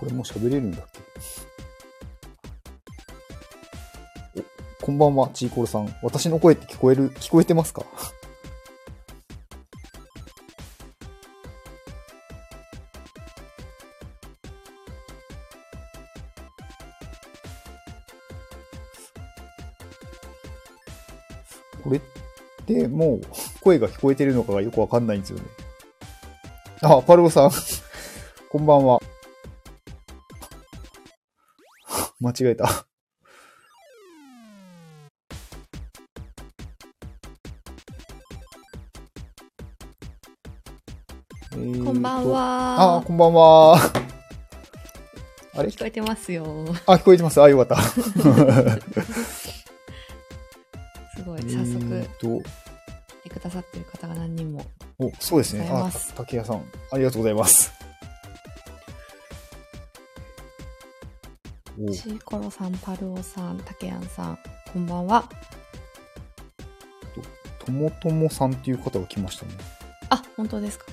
これもう喋れるんだっけ？お、こんばんは、チーコロさん。私の声って聞こえる、聞こえてますか？これってもう声が聞こえてるのかがよくわかんないんですよね。あ、パルゴさん。こんばんは。間違えた。えーとこんばんあは。こんばんは。あれ？聞こえてますよ。あ、聞こえてます。あ、よかった。すごい。早速、えーと、くださってる方が何人も。お、そうですね。あ竹谷さん、ありがとうございます。シーコロさん、パルオさん、タケヤンさん、こんばんは。ともともさんっていう方が来ましたね。あ、本当ですか。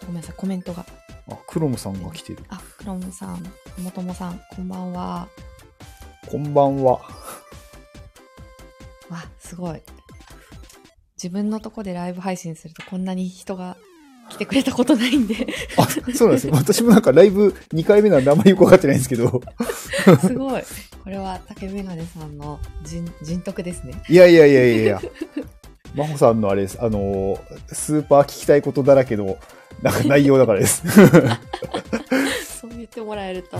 ごめんなさい、コメントが。あ、クロムさんが来てる。あ、クロムさん、ともともさん、こんばんは。こんばんは。わ、すごい。自分のとこでライブ配信するとこんなに人が来てくれたことないんで、あ、そうなんですよ。私もなんかライブ2回目なんであんまりよくわかってないんですけど。すごい。これは竹メガネさんの人人徳ですね。いやいやいやいやいや。真帆さんのあれです。あのー、スーパー聞きたいことだらけの、なんか内容だからです。そう言ってもらえると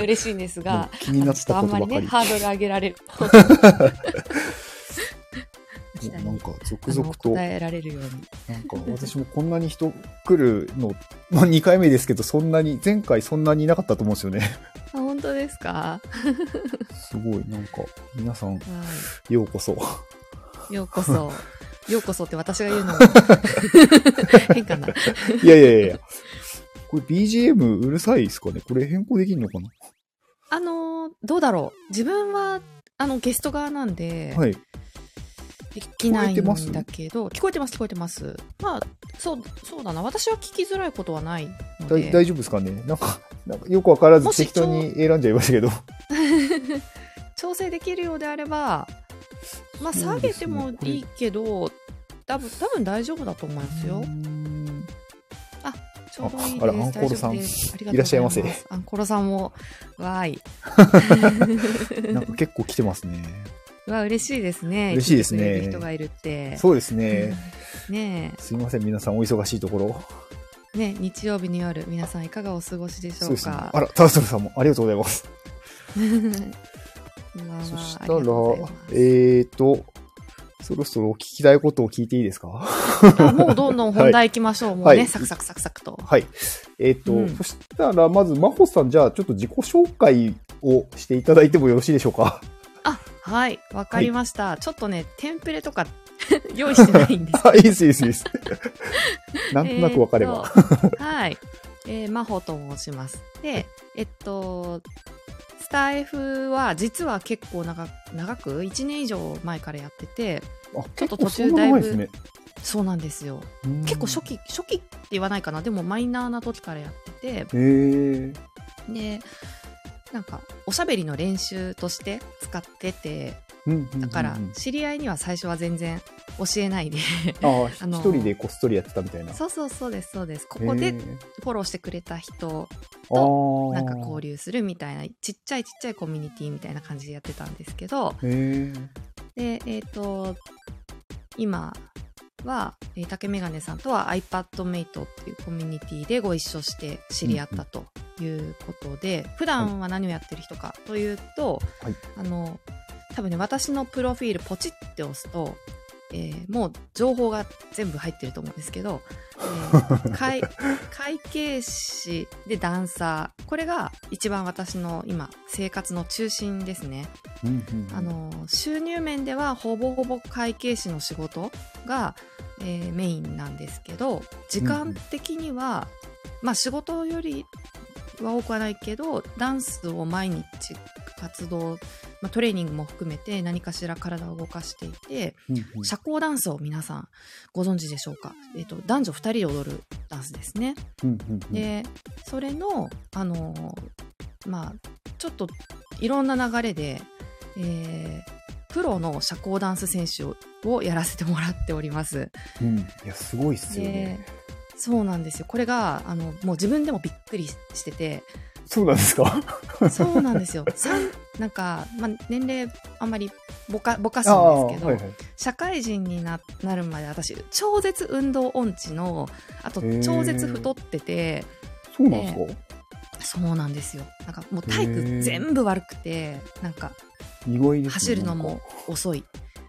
嬉しいんですが、気になったあのちょっとあんまりね、ことばかり。ハードル上げられる続々と、答えられるように。なんか私もこんなに人来るの、まあ2回目ですけど、そんなに、前回そんなにいなかったと思うんですよね。あ、本当ですか？すごい、なんか、皆さん、はようこそ。い。ようこそ。ようこそって私が言うのも 変かな。いやいやいやいや。これ BGM うるさいですかね？これ変更できるのかな？あのーどうだろう。自分は、あの、ゲスト側なんで、はい。できない聞こえてます？んだけど、聞こえてます、聞こえてます。まあ、そう、そうだな。私は聞きづらいことはない大丈夫ですかね？なんか、なんかよくわからず適当に選んじゃいましたけど。調整できるようであれば、まあ、下げてもいいけど、多分、多分大丈夫だと思いますようー。んちょうどいいです。ああらアンコールさんいらっしゃいませアンコロさんも、わーい。なんか結構来てますね。うわ、嬉しいですね。嬉しいですね人がいるって。そうですね。ねすいません、皆さんお忙しいところ。え、ねえ日曜日の夜、皆さんいかがお過ごしでしょうそうね。か。あら、タートルさんもありがとうございます。そしたらえーと、そろそろ聞きたいことを聞いていいですか？あもうどんどん本題行きましょう。もうね、はいサクサクサクサクと。はい。えっ、と、うんそしたら、まず、真帆さん、じゃあ、ちょっと自己紹介をしていただいてもよろしいでしょうか？あ、はい、わかりました。ちょっとね、テンプレとか 用意してないんです。あ、いいです、いいです、いいです。なんとなくわかれば。はい。えー、真帆と申します。で、えっと、スタイフは実は結構長く長く？1年以上前からやってて、あ、ちょっと途中だいぶね。そうなんですよ。うん結構初期、初期って言わないかな。でもマイナーな時からやって。て、で、なんか、おしゃべりの練習として使ってて、だから、知り合いには最初は全然教えないで、あ の一人でこっそりやってたみたいな。そうそうそうです、そうです。ここでフォローしてくれた人あー。なんか交流するみたいなちっちゃいちっちゃいコミュニティみたいな感じでやってたんですけど。でえっ、と今は、えー竹メガネさんとは iPadMate っていうコミュニティでご一緒して知り合ったということで、普段は何をやってる人かというと、はい。あの多分ね私のプロフィールポチって押すと、えーもう情報が全部入ってると思うんですけど、えー 会会計士でダンサーこれが一番私の今生活の中心ですね。うんうんうんあの収入面ではほぼほぼ会計士の仕事が、えーメインなんですけど時間的には、まあ仕事よりは多くはないけどダンスを毎日活動、まあ、トレーニングも含めて何かしら体を動かしていてうんうん社交ダンスを皆さんご存知でしょうか、えー、と男女2人で踊るダンスですね。うんうんうん。でそれのあのまあちょっといろんな流れで、えープロの社交ダンス選手ををやらせてもらっております。うん。いや、すごいっすよでね。そうなんですよ。これがあのもう自分でもびっくりしてて。そうなんですか？そうなんですよ。三なんか、まあ、年齢あんまりぼかぼかしいあんですけど、はいはい。社会人にななるまで私超絶運動音痴のあと超絶太っててそうなんですか、そうなんですよ。なんかもう体育全部悪くてなんか。走るのも。遅い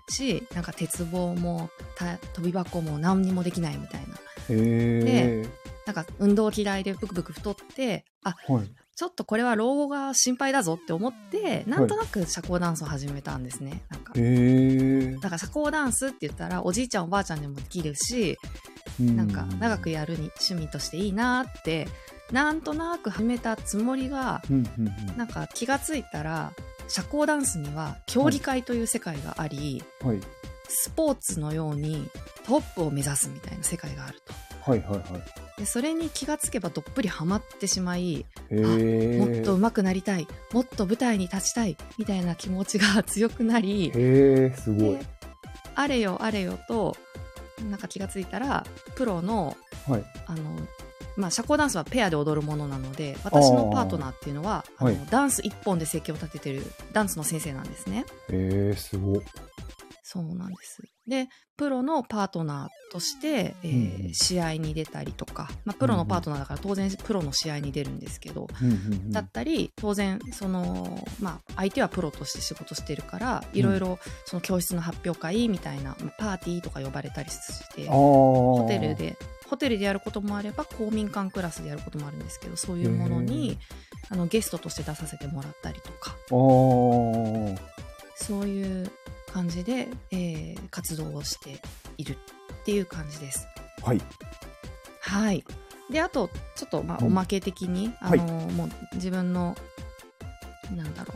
しなんか鉄棒もた飛び箱も何にもできないみたいなへえ。なんか運動嫌いでブクブク太ってあはい。ちょっとこれは老後が心配だぞって思ってなんとなく社交ダンスを始めたんですね、なんか。だから社交ダンスって言ったらおじいちゃんおばあちゃんでもできるしなんか長くやるに趣味としていいなってなんとなく始めたつもりがうんうんうんなんか気がついたら社交ダンスには競技会という世界があり、はい。スポーツのようにトップを目指すみたいな世界があるとはいはいはい。でそれに気がつけばどっぷりハマってしまい。もっと上手くなりたいもっと舞台に立ちたいみたいな気持ちが強くなりすごいで。あれよあれよとなんか気がついたらプロのはい。あの、まあ、社交ダンスはペアで踊るものなので私のパートナーっていうのはあの、はいダンス一本で生計を立ててるダンスの先生なんですねへえ、すごい。そうなんですでプロのパートナーとして、えーうんうん試合に出たりとか、まあ、プロのパートナーだから当然プロの試合に出るんですけど、うんうんうんだったり当然その、まあ、相手はプロとして仕事してるからいろいろその教室の発表会みたいな、まあパーティーとか呼ばれたりして。ホホテル。でホテルでやることもあれば公民館クラスでやることもあるんですけどそういうものにあのゲストとして出させてもらったりとか。そういう感じで、えー活動をしているっていう感じです。はい。はい。で、あと、ちょっと、まあ、うんおまけ的に、あの、もう、自分の、なんだろ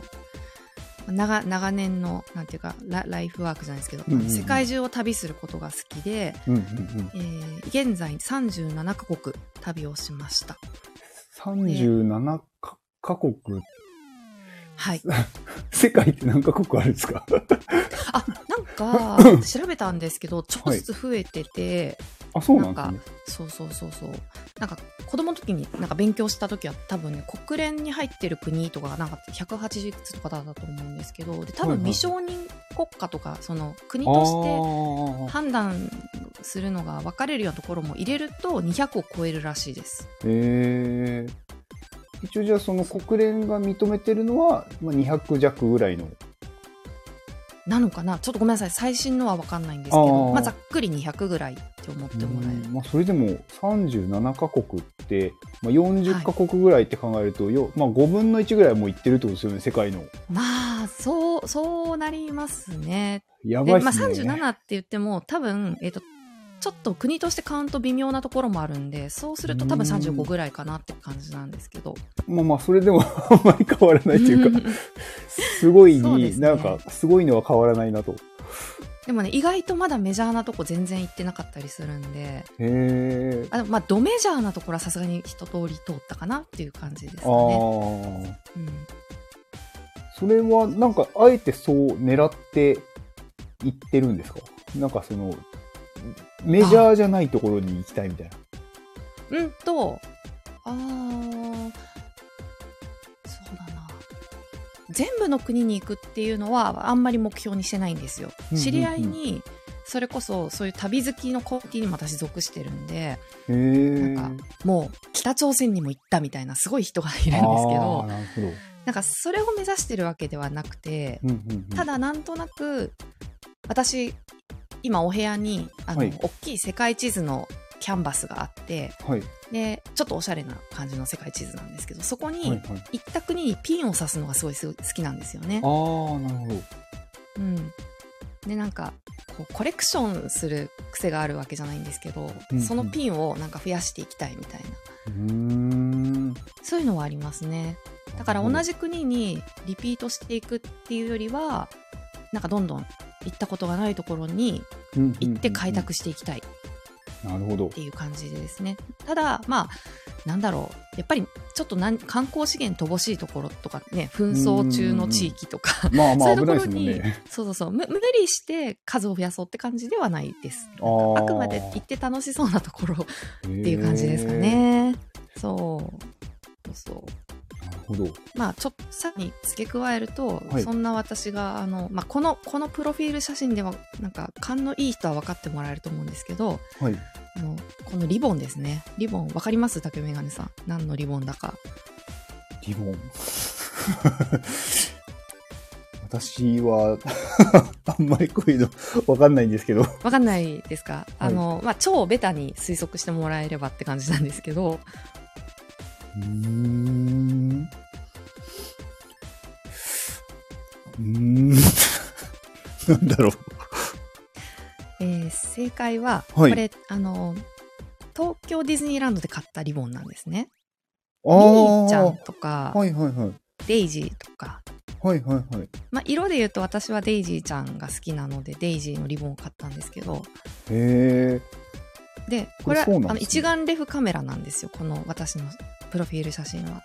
う。長長年の、なんていうかラ、ライフワークじゃないですけど、うんうんうん世界中を旅することが好きで、うんうんうん。えー現在37カ国旅をしました。37カカ国、はい。世界って何カ国あるんですか？あ、なんか、調べたんですけど、ちょっとずつ増えてて、あ、そうなんですね。そうそうそうそうなんか子供の時になんか勉強した時は多分ね国連に入ってる国とかがなんか180いくつとかだったと思うんですけどで多はいはい分未承認国家とかその国あとしてー判断するのが分かれるようなところも入れると200を超えるらしいですへえ。一応じゃあその国連が認めてるのは、まあ、200弱ぐらいの。なのかな？ちょっとごめんなさい。最新のは分かんないんですけあどー。まあざっくり200ぐらいって思ってもらえる。うん。まあ、それでも37カ国って、まあ、40カ国ぐらいって考えると、よまあ、5分の1ぐらいもういってるってことですよね、世界の。まあそうそうなりますね。やばいっすね。37って言っても多分、えっとちょっと国としてカウント微妙なところもあるんでそうすると多分うん35ぐらいかなって感じなんですけど。まあまあ、それでも あんまり変わらないというか、すごいに、ね。なんか、すごいのは変わらないなと。でもね意外とまだメジャーなとこ全然行ってなかったりするんでへえ。あまあドメジャーなところはさすがに一通り通ったかなっていう感じですかああね。うん、それは、なんか、あえてそう狙って行ってるんですか？なんかその、メジャーじゃないところに行きたいみたいな。うんとあーそうだな全部の国に行くっていうのはあんまり目標にしてないんですよ。知り合いにそれこそそういう旅好きのコミュニティにも私属してるんで。なんかもう北朝鮮にも行ったみたいなすごい人がいるんですけどなんかそれを目指してるわけではなくてただなんとなく私今お部屋にあの、はい大きい世界地図のキャンバスがあってはい。でちょっとおしゃれな感じの世界地図なんですけどそこに。行った国にピンを刺すのがすごいす好きなんですよね。ああ、なるほど。うん、でなんかこうコレクションする癖があるわけじゃないんですけど、うんうんそのピンをなんか増やしていきたいみたいなうーん。そういうのはありますねだから同じ国にリピートしていくっていうよりはなんかどんどん行ったことがないところに行って開拓していきたい、うなるほどっ。ていう感じでですね。ただ、まあ、なんだろう。やっぱり、ちょっとなん観光資源乏しいところとかね、紛争中の地域とか、まあま そういうところに、ね。そうそうそう、む無理して数を増やそうって感じではないです。あくまで行って楽しそうなところっっていう感じですか。ね。そう。そうそう。なるほど。まあ、ちょっとさらに付け加えると、はいそんな私が、あの、まあ、この、このプロフィール写真では、なんか、勘のいい人は分かってもらえると思うんですけど、はい。あの、このリボンですね。リボン、分かります？竹メガネさん。何のリボンだか。リボン。私は、あんまりこういうのわかんないんですけど。分かんないですか？あの、まあ、超ベタに推測してもらえればって感じなんですけど、うーん。うーん。なんだろう。えー正解は、はいこれ、あの、東京ディズニーランドで買ったリボンなんですね。あミーニーちゃんとか、はいはいはい。デイジーとか、はいはいはい。まあ、色で言うと私はデイジーちゃんが好きなのでデイジーのリボンを買ったんですけどへえ。でこれはこれそうなんですねあの一眼レフカメラなんですよこの私のプロフィール写真は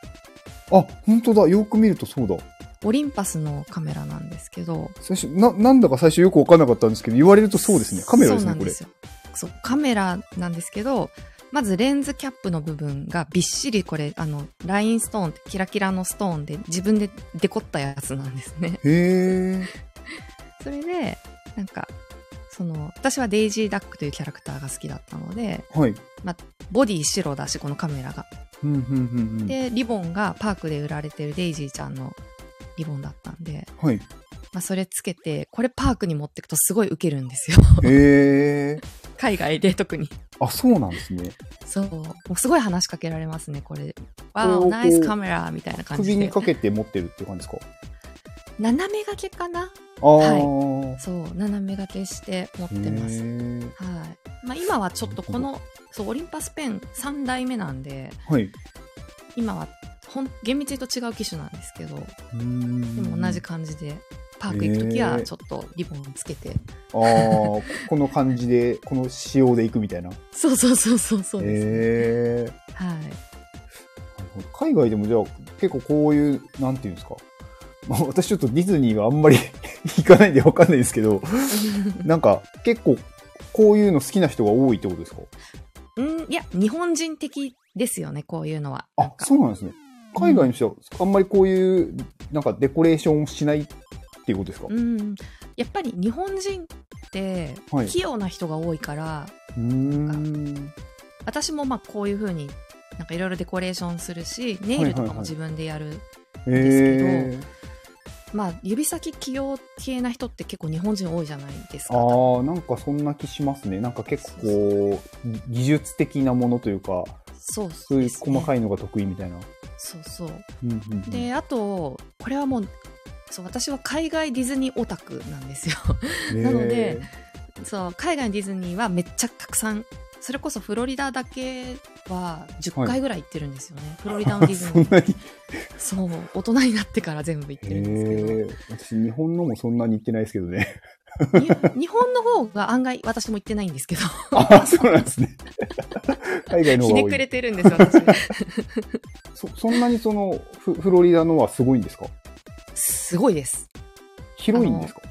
あ、本当だ。よく見るとそうだ。オリンパスのカメラなんですけど最初、な、なんだか最初よくわかんなかったんですけど、言われるとそうですね。カメラですね、これそうなんで。すよそうカメラなんですけどまずレンズキャップの部分がびっしりこれあのラインストーンってキラキラのストーンで自分でデコったやつなんですねへえ。それでなんかその私はデイジーダックというキャラクターが好きだったのではい。ボディ白だしこのカメラが。でリボンがパークで売られてるデイジーちゃんのリボンだったんで、はい。まあ、それつけてこれパークに持ってくとすごいウケるんですよ。へえ。海外で特に。あ、そうなんですね。そう。もうすごい話しかけられますねこれ。わこれをこうおナイスカメラみたいな感じで。首にかけて持ってるっていう感じですか？斜め掛けかな？ああ。そう斜め掛けして持ってます。はい。まあ、今はちょっとこのそうオリンパスペン3代目なんではい。今はほん厳密に言うと違う機種なんですけどでも同じ感じでパーク行く時はちょっとリボンつけて、ああ、この感じで、この仕様でいくみたいな。そうそうそうそうそうです、へえ。はい海外でもじゃあ結構こういう、なんていうんですか。まあ、私ちょっとディズニーがあんまり 行かないんでわかんないですけど、なんか結構こういうの好きな人が多いってことですか？うんいや日本人的ですよねこういうのはあ、かそうなんですね。海外の人はあんまりこういう、なんかデコレーションをしないっていうことですか、ううんやっぱり日本人ってはい器用な人が多いから、ーん。私もまあこういう風になんかいろいろデコレーションするしネイルとかはいはいはいも自分でやる、へえ。まあ指先器用系な人って結構日本人多いじゃないですか。ああ、なんかそんな気しますね。なんか結構こう、技術的なものというか、そうそういう細いかいのが得意みたいな。そうそう。うんうんうん。であとこれはもうそう私は海外ディズニーオタクなんですよ。なのでそう海外のディズニーはめっちゃたくさんそれこそフロリダだけは10回ぐらい行ってるんですよね、フロリダのディズニー。そう大人になってから全部行ってるんですけど。私、日本のもそんなに行ってないですけどね。に日本の方が案外私も行ってないんですけど。ああ、そうなんですね。海外の方が。ひねくれてるんですよ私。そそんなにそのフ、フロリダのはすごいんですか？すごいです。広いんですか？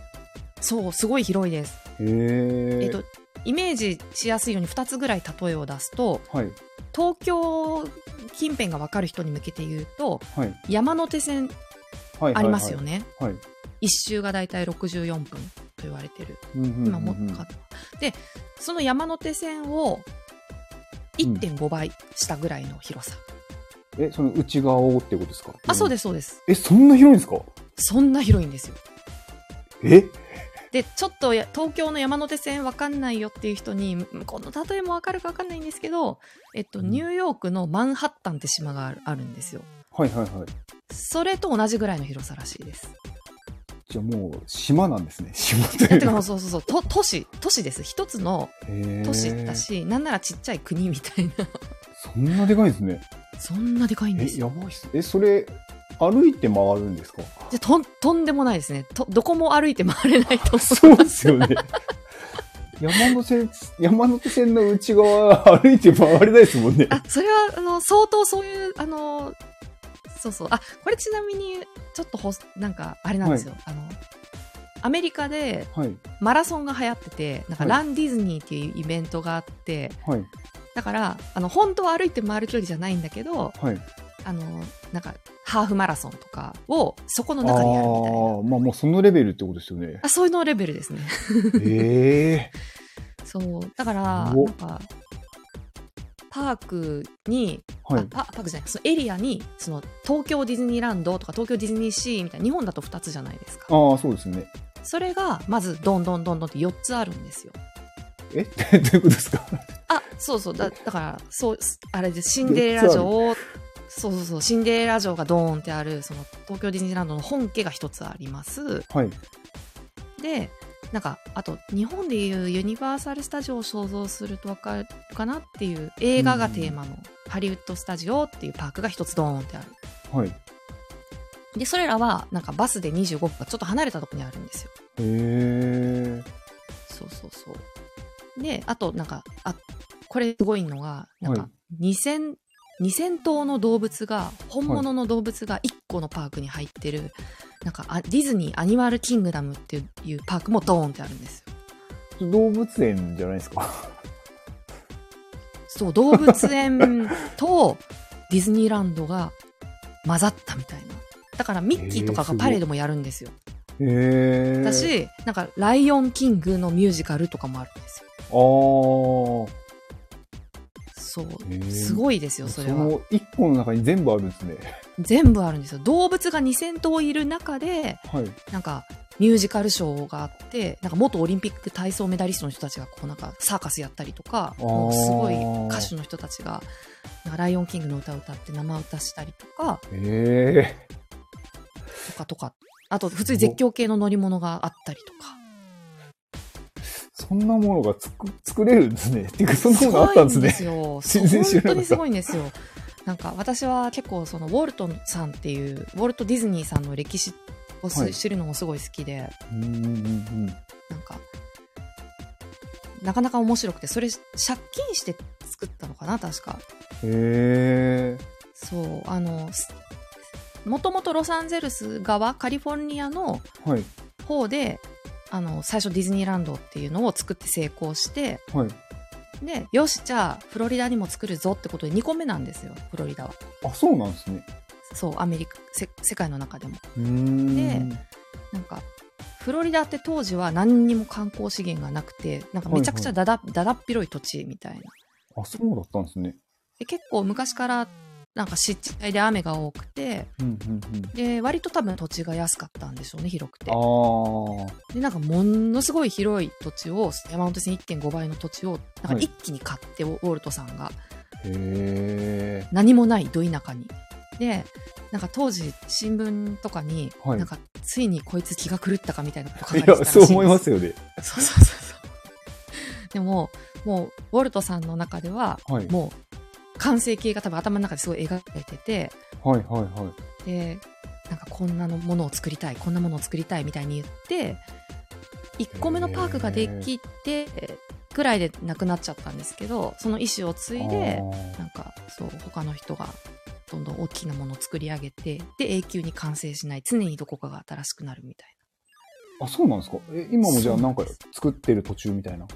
そうすごい広いです。えっとイメージしやすいように2つぐらい例えを出すとはい。東京近辺が分かる人に向けて言うとはい。山手線はい。ありますよね、はい。一周がだいたい64分と言われてるうんうんうんうん今もっかでその山手線を1.5倍したぐらいの広さ、え、その内側をってことですか？あそうす。ですそうですえ、そんな広いんですか？そんな広いんですよえ？でちょっとや東京の山手線わかんないよっていう人にこの例えもわかるかわかんないんですけど、えっと、うんニューヨークのマンハッタンって島があるんですよはいはいはい。それと同じぐらいの広さらしいですじゃあもう島なんですね。島とていうか。そうそうそうと都市都市です一つの都市だし、なんならちっちゃい国みたいなそんなでかいんですね。そんなでかいんでえ、すよやばいっす。え、それ、歩いて回るんですか？じゃとんとんでもないですねとどこも歩いて回れないと思う そうですよね。山手線、山手線の内側歩いて回れないですもんね。あ、それは、あの、相当そういう、あの、そうそう。あ、これちなみに、ちょっとほ、なんか、あれなんですよ。あの、アメリカではい。マラソンが流行ってて、なんか、はいランディズニーっていうイベントがあって、はい。だから、あの、本当は歩いて回る距離じゃないんだけど、はい。あの、なんか、ハーフマラソンとかを、そこの中でやるみたいな。あーまあもうそのレベルってことですよね。あ、そういうのレベルですね。ええそう。だから、おなんか、パークに、はいあ。パパークじゃない、そのエリアに、その東京ディズニーランドとか東京ディズニーシーみたいな、日本だと2つじゃないですか。ああ、そうですね。それが、まず、どんどんどんどんって4つあるんですよ。え？どういうことですか？あ、そうそう。だだから、そう、あれで、シンデレラ城を、そうそうそう、シンデレラ城がドーンってある、その東京ディズニーランドの本家が1つあります。はい。で、なんか、あと、日本でいうユニバーサル・スタジオを想像するとわかるかなっていう、映画がテーマのハリウッド・スタジオっていうパークが一つドーンってある。はい。で、それらは、なんかバスで25分かちょっと離れたところにあるんですよ。へえ。そうそうそう。で、あと、なんか、あ、これすごいのが、なんか、2000、2000頭の動物が、本物の動物が1個のパークに入ってる、なんかあ、ディズニーアニマルキングダムっていうパークもドーンってあるんですよ。動物園じゃないですか？そう、動物園とディズニーランドが混ざったみたいな。だからミッキーとかがパレードもやるんですよ。へえ。だし、なんか、ライオンキングのミュージカルとかもあるんですよ。ああ。そう。すごいですよ、それは。の一個の中に全部あるんですね。全部あるんですよ。動物が2000頭いる中で、はい。なんか、ミュージカルショーがあって、なんか元オリンピック体操メダリストの人たちがこうなんかサーカスやったりとか、もうすごい歌手の人たちが、ライオンキングの歌を歌って生歌したりとか。とかとか、あと普通に絶叫系の乗り物があったりとか。そんなものがつく作れるんですね。っていうか、そんなものあったんですね。すごいんですよ。全然知らなか本当にすごいんですよ。なんか私は結構そのウォルトさんっていう、ウォルト・ディズニーさんの歴史をす、はい知るのもすごい好きで、うんうんうんなんか、なかなか面白くて、それ借金して作ったのかな、確か。うん。へえ。そう、あの、すもともとロサンゼルス側、カリフォルニアのはい。方で、あの、最初ディズニーランドっていうのを作って成功して、はい。で、よし、じゃあ、フロリダにも作るぞってことで2個目なんですよ、フロリダは。あ、そうなんですね。そう、アメリカ、せ世界の中でも。でなんか、フロリダって当時は何にも観光資源がなくて、なんかめちゃくちゃだだ,、だだっ広い土地みたいな。あ、そうだったんですね。で結構昔からなんか湿地帯で雨が多くて、うんうんうん。で、割と多分土地が安かったんでしょうね、広くて。で、なんかものすごい広い土地を、山手線1.5倍の土地を、なんか一気に買って、ウォルトさんが。へえ。何もない、ど田舎に。で、なんか当時、新聞とかに、はいなんか、ついにこいつ気が狂ったかみたいなこと書かれてたらしいそう思いますよね。そうそうそうそう。でも、もう、ウォルトさんの中では、はい。もう、完成形が多分頭の中ですごい描かれてて、はいはいはい。で、なんかこんなのものを作りたい、こんなものを作りたいみたいに言って、1個目のパークができて、くらいでなくなっちゃったんですけど、その意思を継いで、なんか、そう、他の人が、どんどん大きなものを作り上げて、で、永久に完成しない。常にどこかが新しくなるみたいあ、そうなんですか？え、今もじゃあなんか作ってる途中みたいな？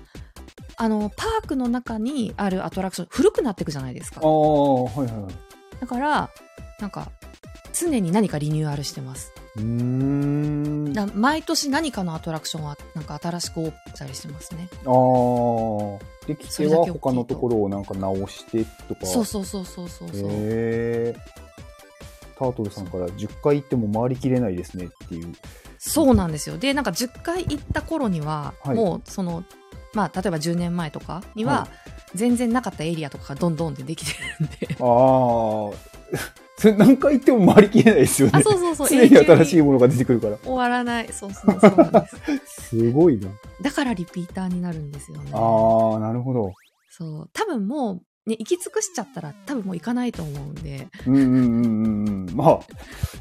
な。あの、パークの中にあるアトラクション、古くなっていくじゃないですかあ。あ、はいはいはい。だから、なんか、常に何かリニューアルしてます。うーん。毎年何かのアトラクションは、なんか新しくオープンしたりしてますね。あー。できては他のところをなんか直してとか。そうそうそうそうそうそう。へえ。タートルさんから10回行っても回りきれないですねっていう。そうなんですよ。で、なんか10回行った頃には、はいもうその、まあ、例えば10年前とかには、は全然なかったエリアとかがどんどんってできてるんで。ああ。それ何回行っても回りきれないですよね。あ、そうそうそう。常に新しいものが出てくるから。終わらない。そうそうそうなんです。すごいな。だからリピーターになるんですよね。ああ、なるほど。そう。多分もう、ね、行き尽くしちゃったら多分もう行かないと思うんで。うんうんうんうんうん。まあ、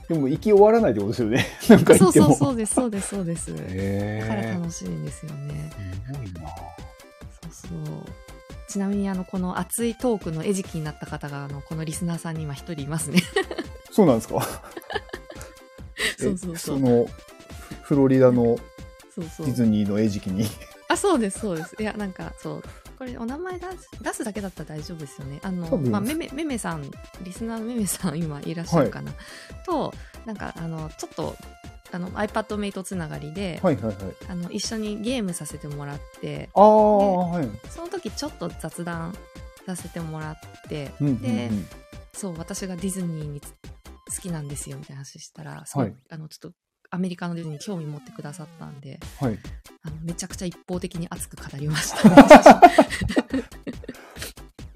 でも行き終わらないってことですよね。何回そう行っても。そうそうです、そうです、そうです。だから。楽しいんですよね。すごいな。そう。ちなみにあのこの熱いトークの餌食になった方があのこのリスナーさんに今一人いますね。そうなんですか？そうそうそうえその、フフロリダのそうそうディズニーの餌食に。あそうですそうですいやなんかそうこれお名前出す出すだけだったら大丈夫ですよね。あのまあめめめめさんリスナーのめめさん今いらっしゃるかな、となんかあのちょっとあの iPad メイトつながりで、はいはいはい。あの一緒にゲームさせてもらってああ、はい。その時ちょっと雑談させてもらって、うんうんでうん。そう私がディズニーにつ好きなんですよみたいな話したらはい。あのちょっとアメリカのディズニーに興味持ってくださったんではい。あのめちゃくちゃ一方的に熱く語りました、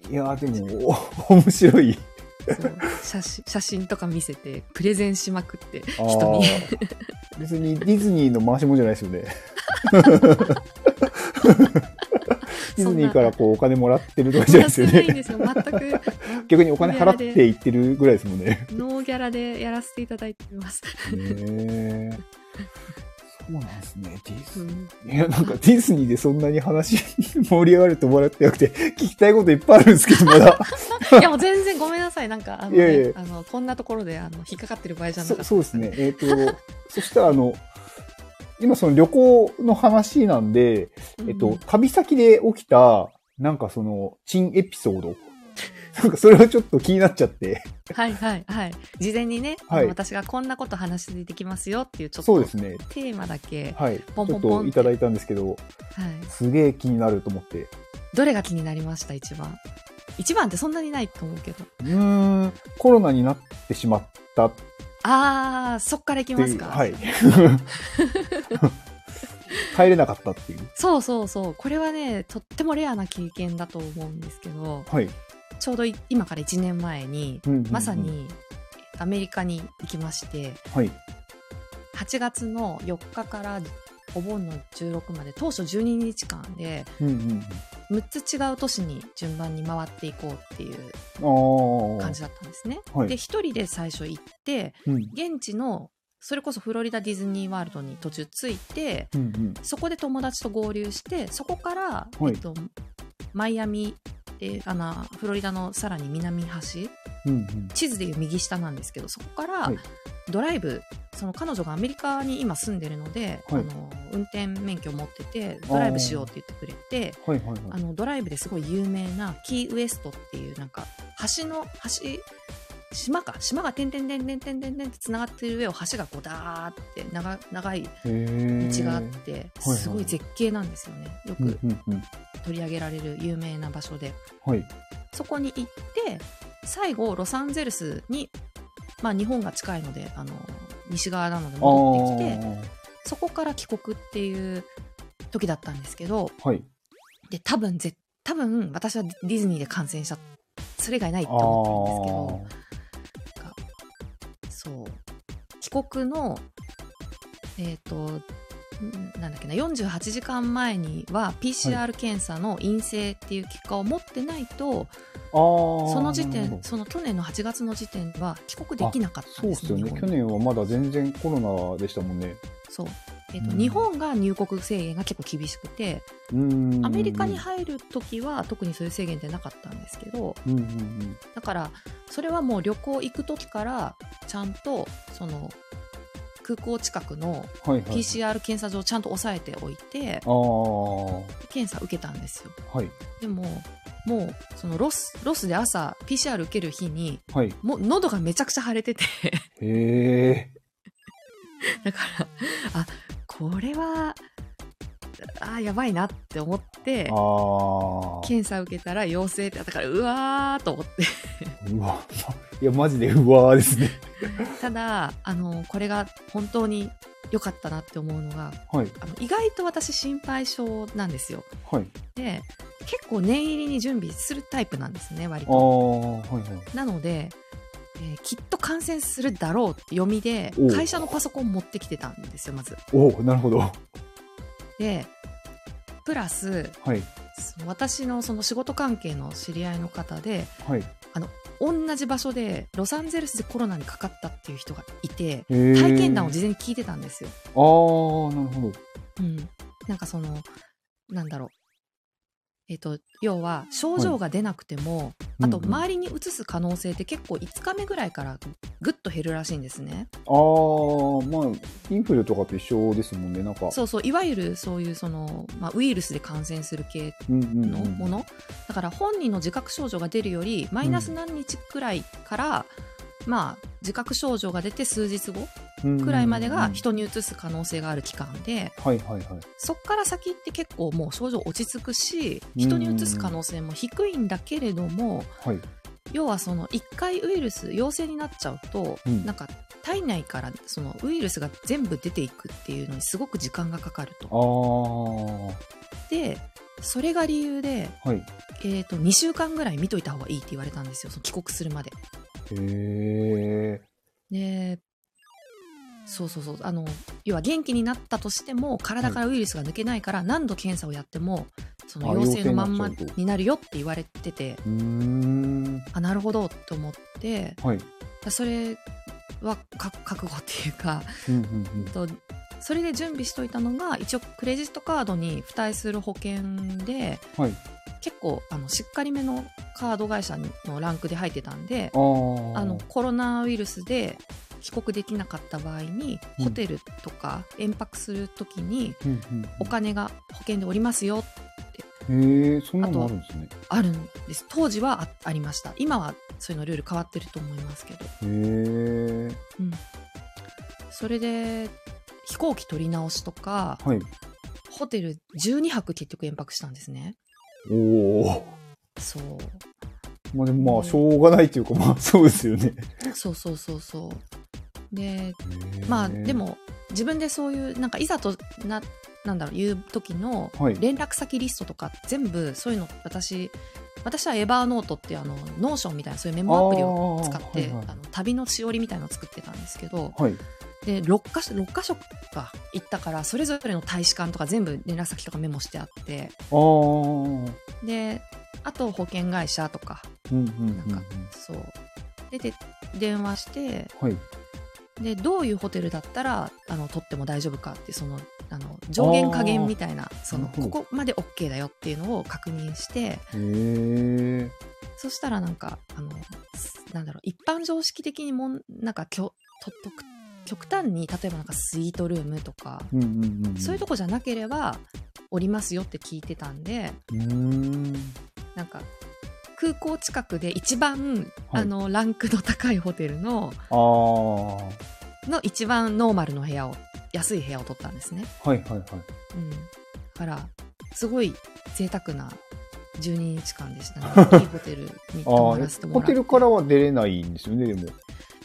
いやーでも、お 面白い。写真写真とか見せてプレゼンしまくって人に別にディズニーの回しもんじゃないですよね。ディズニーからこうお金もらってるとかじゃないですよね。いんですよ全く逆にお金払っていってるぐらいですもんね。ノーギャラでやらせていただいてます、へえ。そうなんですね。ディズうんいや、なんかディズニーでそんなに話盛り上がると思わなくてなくて、聞きたいこといっぱいあるんですけど、まだ。いやもう全然ごめんなさいなんかあの、ね、いやいやあのこんなところであの引っかかってる場合じゃなかそったそうですね。えっ、と、そしたらあの、今その旅行の話なんで、えっと、うん旅先で起きた、なんかその、珍エピソード。なんかそれはちょっと気になっちゃって。はいはいはい事前にね、はい私がこんなこと話してできますよっていうちょっとそうですね。テーマだけ、はい。ちょっポンポンポンといただいたんですけど、はい、すげえ気になると思って。どれが気になりました一番？一番ってそんなにないと思うけどうーん、コロナになってしまったっあーそっからいき。ますかはい。帰れなかったっていう。そうそうそうこれはねとってもレアな経験だと思うんですけどはい。ちょうどい今から1年前に、うんうんうんまさにアメリカに行きましてはい。8月の4日からお盆の16まで当初12日間でうんうん6つ違う都市に順番に回っていこうっていう。感じだったんですね。はいで1人で最初行ってうん。現地のそれこそフロリダディズニーワールドに途中着いてうんうん。そこで友達と合流してそこから、はいえっと、マイアミであのフロリダのさらに南端うんうん。地図でいう右下なんですけどそこからはいドライブ、その彼女がアメリカに今住んでるので、はいあの運転免許を持っててドライブしようって言ってくれてはいはいはい。あのドライブですごい有名なキーウエストっていうなんか橋の橋島か島が点々点々点々点々ってつながってる上を橋がこうダーって長長い道があってはいすごい絶景なんですよねようんく。取り上げられる有名な場所ではい。そこに行って最後ロサンゼルスに、まあ、日本が近いのであの西側なので戻ってきてそこから帰国っていう時だったんですけどはい。で多分ぜ多分私はディズニーで感染したそれ以外ないと思ったんですけどそう。帰国のえっ、とんなんだっけな48時間前には PCR 検査の陰性っていう結果を持ってないと、あーその時点その去年の8月の時点は帰国できなかったんでそうですすよね。去年はまだ全然コロナでしたもんね。そうえっとうん日本が入国制限が結構厳しくてうーん。アメリカに入る時は特にそういう制限ってなかったんですけどうんうんうん。だからそれはもう旅行行く時からちゃんとその空港近くのはいはい。PCR 検査場をちゃんと押さえておいてああ。は検査受けたんですよい。でももうそのロスロスで朝 PCR 受ける日にはい。もう喉がめちゃくちゃ腫れてて。だからあこれはあやばいなって思ってああ。検査受けたら陽性ってだからうわーと思ってうわ。いや、マジでうわーですね。ただあのこれが本当に良かったなって思うのがはい。あの意外と私心配性なんですよはい。で結構念入りに準備するタイプなんですね割ああ、とはいはい。なので、えーきっと感染するだろうって読みで会社のパソコン持ってきてたんですよまずおおなるほど。でプラスはい。私のその仕事関係の知り合いの方ではい。同じ場所でロサンゼルスでコロナにかかったっていう人がいて。体験談を事前に聞いてたんですよ、ああ、なるほど。うん、なんかそのなんだろうえっと、要は症状が出なくても、あとうんうん。周りにうつす可能性って結構5日目ぐらいからぐっと減るらしいんですね。あー、まあ、インフルとかと一緒ですもんね、なんか。そうそういわゆるそういうその、まあ、ウイルスで感染する系うんうんうんのもの、だから本人の自覚症状が出るよりマイナス何日くらいから、まあ自覚症状が出て数日後くらいまでが人にうつす可能性がある期間で、はいはいはい。そっから先って結構もう症状落ち着くし人にうつす可能性も低いんだけれども、はい。要はその1回ウイルス陽性になっちゃうと、うんなんか体内からそのウイルスが全部出ていくっていうのにすごく時間がかかると。でそれが理由で、はい。えー、と2週間ぐらい見といた方がいいって言われたんですよその帰国するまで。へでそうそうそうあの要は元気になったとしても体からウイルスが抜けないから何度検査をやってもそのあ陽性のまんまになるよって言われてて。あなるほどと思ってはい。それはか覚悟っていうかそれで準備しといたのが一応クレジットカードに付帯する保険でうん。はい。結構あのしっかりめのカード会社のランクで入ってたんであのコロナウイルスで帰国できなかった場合に、うんホテルとか延泊するときにうんうんお金が保険でおりますようん。へえ、そんなのあるんですね。あるんです当時はあありました今はそういうのルール変わってると思いますけど、へえ。うん、それで飛行機取り直しとかはい。ホテル12泊結局延泊したんですねおお。そう。まあでもまあ、しょうがないっていうか、まあそうですよね。そうそうそうそう。でまあで、も自分でそういうなんかいざとななんだろう言う時のはい。連絡先リストとか全部そういうの私私は Evernote ってあの Notion みたいなそういうメモアプリを使ってあ、はいはい。の旅のしおりみたいなのを作ってたんですけどはい。で6か所6か所か。行ったからそれぞれの大使館とか全部連絡先とかメモしてあって。であと保険会社とか。なんかそう。でで電話して。うん。はい。でどういうホテルだったらあの取っても大丈夫かってそのあの上限下限みたいなそのここまで OK だよっていうのを確認して。そしたらなんかあのすなんだろう一般常識的にもんなんかきょととく極端に例えばなんかスイートルームとか、うんうんうんうん。そういうとこじゃなければおりますよって聞いてたんでん。なんか空港近くで一番、はいあのランクの高いホテルのの一番ノーマルの部屋を安い部屋を取ったんですね。いはいはい。うん、だからすごい贅沢な12日間でしたねいいホテルに泊まらせて、もホらってテルからは出れないんですよね、でも。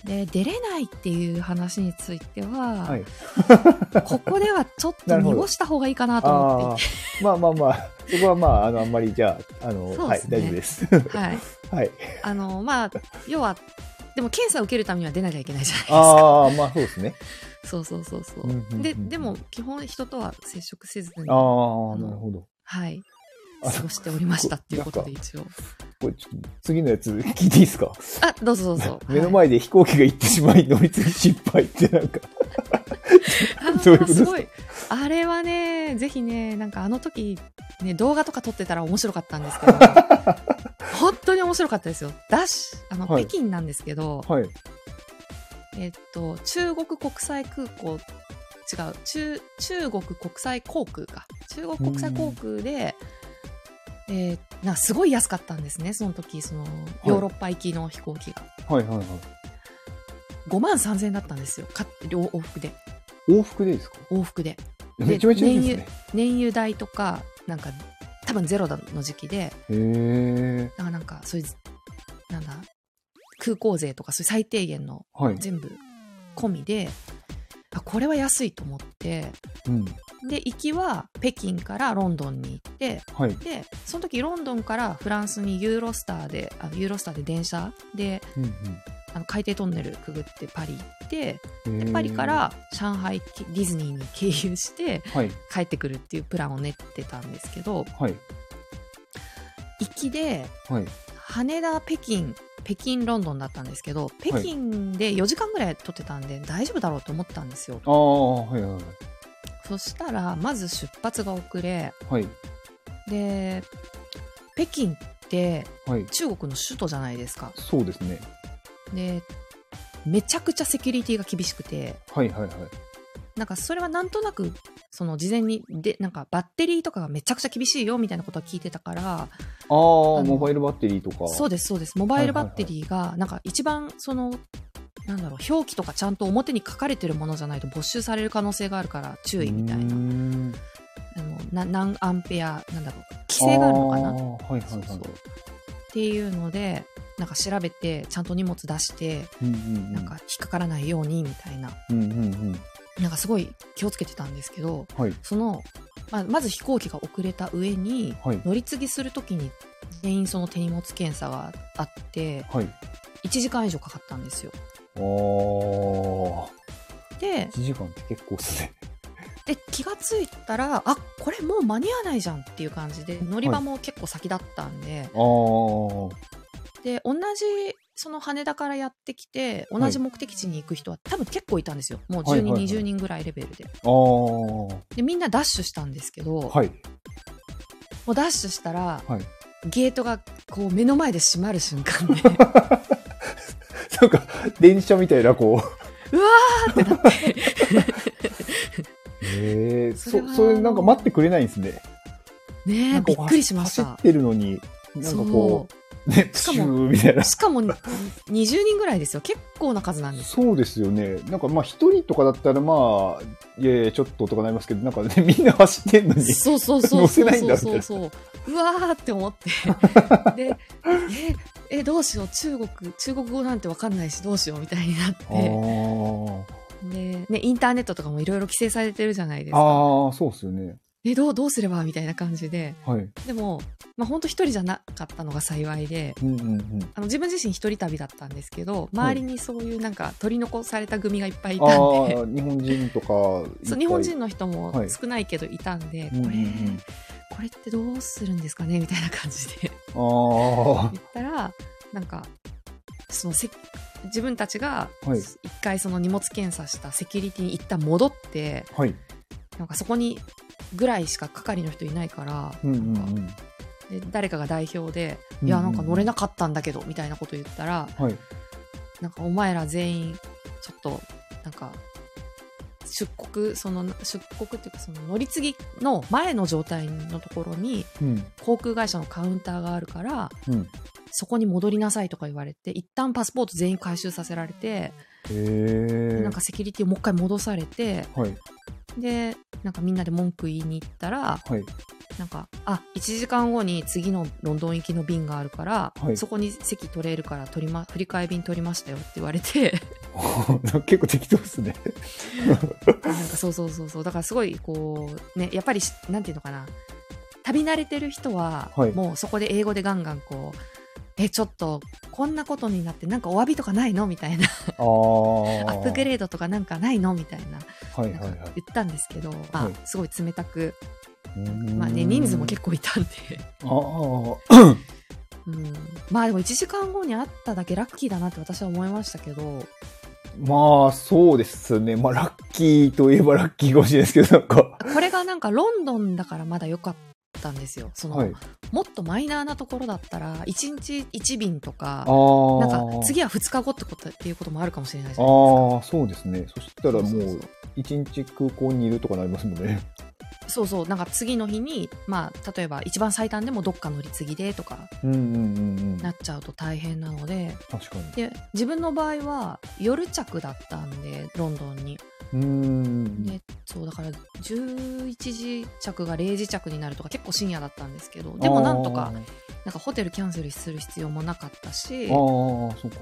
で出れないっていう話については、はい。ここではちょっと濁した方がいいかなと思あってあ。まあまあまあ、そこはまあ、あの、あんまりじゃあ、あの、はい大丈夫です。はい、はい。あのまあ要はでも検査を受けるためには出なきゃいけないじゃないですかああ、まあそうですね。そうそうそうそう,、うんうんうんででも基本人とは接触せずにああ、なるほど。はいあ過ごしておりましたっていうことで一応。これ次のやつ聞いていいですか？あどうぞどうぞ。目のはい。前で飛行機が行ってしまい乗り継ぎ失敗ってなんか、どういうことですか？すごい。あれはねぜひねなんかあの時ね動画とか撮ってたら面白かったんですけど。本当に面白かったですよ。だしあの、はい。北京なんですけど、はい。えっと中国国際空港違う中中国国際航空か。中国国際航空で、えーなすごい安かったんですねその時そのヨーロッパ行きの飛行機が、はいはいはい。5万3000円だったんですよか両往復で往復でですか？往復でめちゃめちゃいいですね。燃油代とかなんか多分ゼロの時期でへからなんかそういうなんだ空港税とかそういう最低限のはい。全部込みであこれは安いと思ってうん。で行きは北京からロンドンに行ってはい。でその時ロンドンからフランスにユーロスターであのユーロスターで電車でうんあの海底トンネルくぐってパリ行ってうん。へーパリか、ら上海ディズニーに経由してはい。帰ってくるっていうプランを練ってたんですけどはい。行きではい。羽田北京北京ロンドンだったんですけど北京で4時間ぐらい撮ってたんで大丈夫だろうと思ったんですよああ、はいはいそしたらまず出発が遅れはい。で北京って。中国の首都じゃないですか。そうですね。で、めちゃくちゃセキュリティが厳しくて、はいはいはい。なんかそれはなんとなく、その事前に、で、なんかバッテリーとかがめちゃくちゃ厳しいよみたいなことは聞いてたから、ああ、のモバイルバッテリーとか。そうです、そうです。モバイルバッテリーが、なんか一番その、なんだろう、表記とかちゃんと表に書かれてるものじゃないと没収される可能性があるから注意みたいうな。んあのな何アンペア、なんだろう、規制があるのかなはいはいはい。そうそうっていうので、なんか調べて、ちゃんと荷物出して、うんうんうん。なんか引っかからないようにみたいな、うんうんうん。なんかすごい気をつけてたんですけど、はい。その、まあ、まず飛行機が遅れた上に、はい。乗り継ぎするときに全員その手荷物検査があって、はい。1時間以上かかったんですよ。で、1時間って結構っすね。で気がついたら、あこれもう間に合わないじゃんっていう感じで、乗り場も結構先だったんで、ああ。で、同じ、その羽田からやってきて、同じ目的地に行く人は多分結構いたんですよ。もう10人、はいはいはい20人ぐらいレベルで。で、みんなダッシュしたんですけど、はい。もうダッシュしたら、はい。ゲートがこう目の前で閉まる瞬間で、なんか、電車みたいな、こう。うわーってなって、へえ、そ、そそれなんか待ってくれないんですね。ねえ、びっくりしました走っ。てるのに、なんかこう、ね、しかもみたいな。しかも20人ぐらいですよ。結構な数なんですよ。そうですよね。なんかまあ一人とかだったらまあ、いやいや、ちょっととかなりますけど、なんかね、みんな走ってんのに。そうそうそう乗せないんだそうそうそう。うわーって思って。で、え、え、どうしよう。中国、中国語なんてわかんないし、どうしようみたいになっあて。ーで、ね、インターネットとかもいろいろ規制されてるじゃないですか。あー、そうですよね。え、どう、どうすればみたいな感じで。はい。でも、まあ本当一人じゃなかったのが幸いで、うんうんうん。あの自分自身一人旅だったんですけど、周りにそういうなんか取り残された組がいっぱいいたんあで、あ、日本人とか、そう日本人の、の人もはい。少ないけどいたんで、うんうんうこれ、ん、これってどうするんですかね？みたいな感じで。言ったら、なんか、そのせ自分たちがはい。一回その荷物検査したセキュリティに一旦戻って、はい。なんかそこにぐらいしか係の人いないから、うんうんなんかうん。で誰かが代表で、うんいや、なんか乗れなかったんだけど、みたいなこと言ったら、はい。なんかお前ら全員、ちょっと、なんか、出国、その、出国っていうか、その乗り継ぎの前の状態のところに、うん。航空会社のカウンターがあるから、うん。そこに戻りなさいとか言われて、一旦パスポート全員回収させられて。なんかセキュリティをもう一回戻されて、はい。で、なんかみんなで文句言いに行ったら、はい。なんか、あ、1時間後に次のロンドン行きの便があるから、はいそこに席取れるから取りま、振り替え便取りましたよって言われて、結構適当ですね。なんかそうそうそうそう。だからすごい、こう、ね、やっぱりし、なんていうのかな。旅慣れてる人は、はいもうそこで英語でガンガンこう、え、ちょっと、こんなことになって、なんかお詫びとかないの？みたいな。アップグレードとかなんかないの？みたいな。はいはいはい。言ったんですけど、まあはいすごい冷たく、まあね、人数も結構いたんで。ああ。うん、まあでも1時間後に会っただけラッキーだなって私は思いましたけど、まあ、そうですね。まあ、ラッキーといえばラッキーかもしれないですけど、なんか。これがなんかロンドンだからまだ良かったんですよ。その、はい。もっとマイナーなところだったら、1日1便とか。なんか次は2日後ってことっていうこともあるかもしれないじゃないですか。ああ、そうですね。そしたらもそうそうう、一日空港にいるとかなりますもんね。そうそう、なんか次の日に、まあ、例えば一番最短でもどっか乗り継ぎでとか。なっちゃうと大変なので、確かに。で、自分の場合は夜着だったんで、ロンドンに。うーん。で、そう、だから11時着が0時着になるとか結構深夜だったんですけど、でもなんとか、なんかホテルキャンセルする必要もなかったし、あーあー、そうか。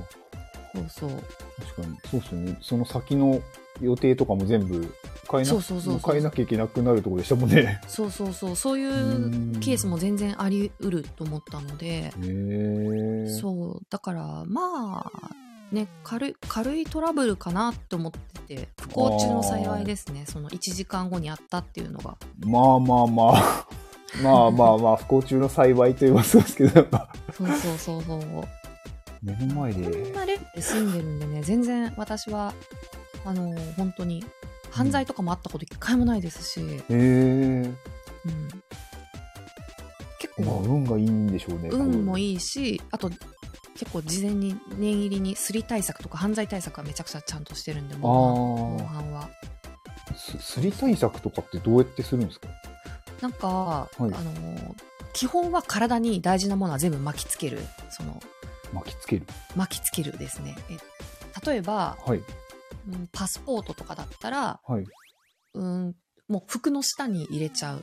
そうそう。確かに。そうですよね。その先の予定とかも全部変えなそうそうそう変えなきゃいけなくなるところでしたもんね。そうそうそう、そういうケースも全然あり得ると思ったので、へえ。そう、だから、まあ、ね、軽い、軽いトラブルかなって思ってて、不幸中の幸いですね。その1時間後にあったっていうのが。まあまあまあ。まあまあまあ、不幸中の幸いと言いますけど、そうそうそうそう。目の前で。こんなレベルで住んでるんでね、全然私は、あの、本当に、犯罪とかもあったこと一回もないですし、へえ。うん、結まあ、構運がいいんでしょうね。い。運もいいしあと結構事前に念入りにスリ対策とか犯罪対策はめちゃくちゃちゃんとしてるんで防犯防あ犯はあ、すすり対策とかってどうやってするんですか？なんか、はいあの基本は体に大事なものは全部巻きつけるその巻きつける。巻きつけるですねえ例えば、はい。うんパスポートとかだったらはい。うんもう服の下に入れちゃうの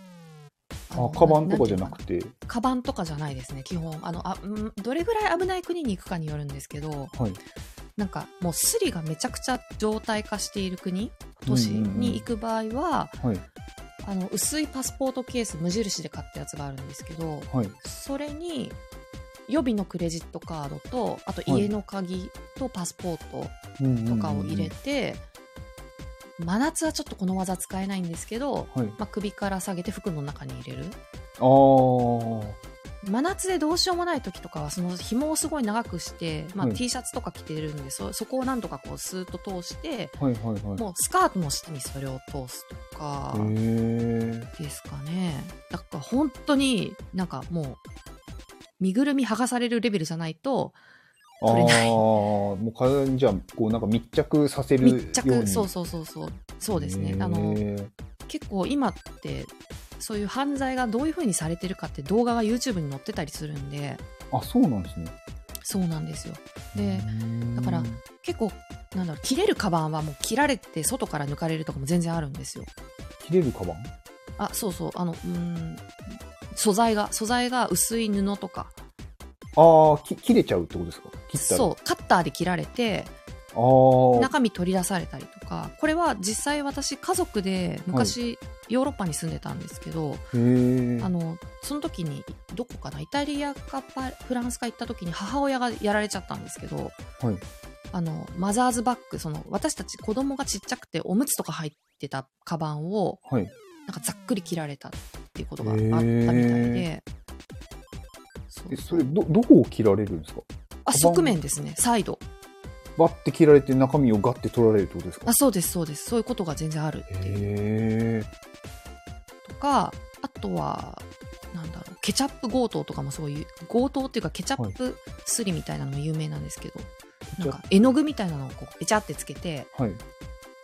あ、カバンとかじゃなくて？て。カバンとかじゃないですね基本あのあ、うん、どれぐらい危ない国に行くかによるんですけどはい。なんかもうスリがめちゃくちゃ状態化している国都市に行く場合は、はい。あの薄いパスポートケース無印で買ったやつがあるんですけどはい。それに予備のクレジットカードとあと家の鍵とパスポートとかを入れて、真夏はちょっとこの技使えないんですけど、はい。まあ、首から下げて服の中に入れるああ。真夏でどうしようもない時とかはその紐をすごい長くして、まあはい T シャツとか着てるんでそそこをなんとかこうスーッと通してはいはいはい。もうスカートの下にそれを通すとか。ですかねだから本当になんかもう身ぐるみ剥がされるレベルじゃないと取れない。ー、もう体にじゃあ、こうなんか密着させるように。密着そうそうそうそう。そうですね。あの結構今ってそういう犯罪がどういう風にされてるかって動画が YouTube に載ってたりするんで。あ、そうなんですね。そうなんですよ。でうん。だから結構なんだろう切れるカバンはもう切られて外から抜かれるとかも全然あるんですよ。切れるカバン？あそうそう。あのうーん素材が素材が薄い布とかああ、き切れちゃうってことですか？切ったら。そうカッターで切られて。中身取り出されたりとかこれは実際私家族で昔、ヨーロッパに住んでたんですけど。あのその時にどこかなイタリアかパフランスか行った時に母親がやられちゃったんですけどはい。あのマザーズバッグその私たち子供がちっちゃくておむつとか入ってたカバンをはい。なんかざっくり切られたっていうことがあったみへたいーでそうえ、それ、ど、どこを切られるんですか？あ側面ですね。サイド。バッて切られて中身をガッて取られるってことですか？あそうですそうです。そういうことが全然あるっていう。とかあとはなんだろう。ケチャップ強盗とかもすごい強盗っていうかケチャップすりみたいなのも有名なんですけど、なんか絵の具みたいなのをこうペチャってつけてはい。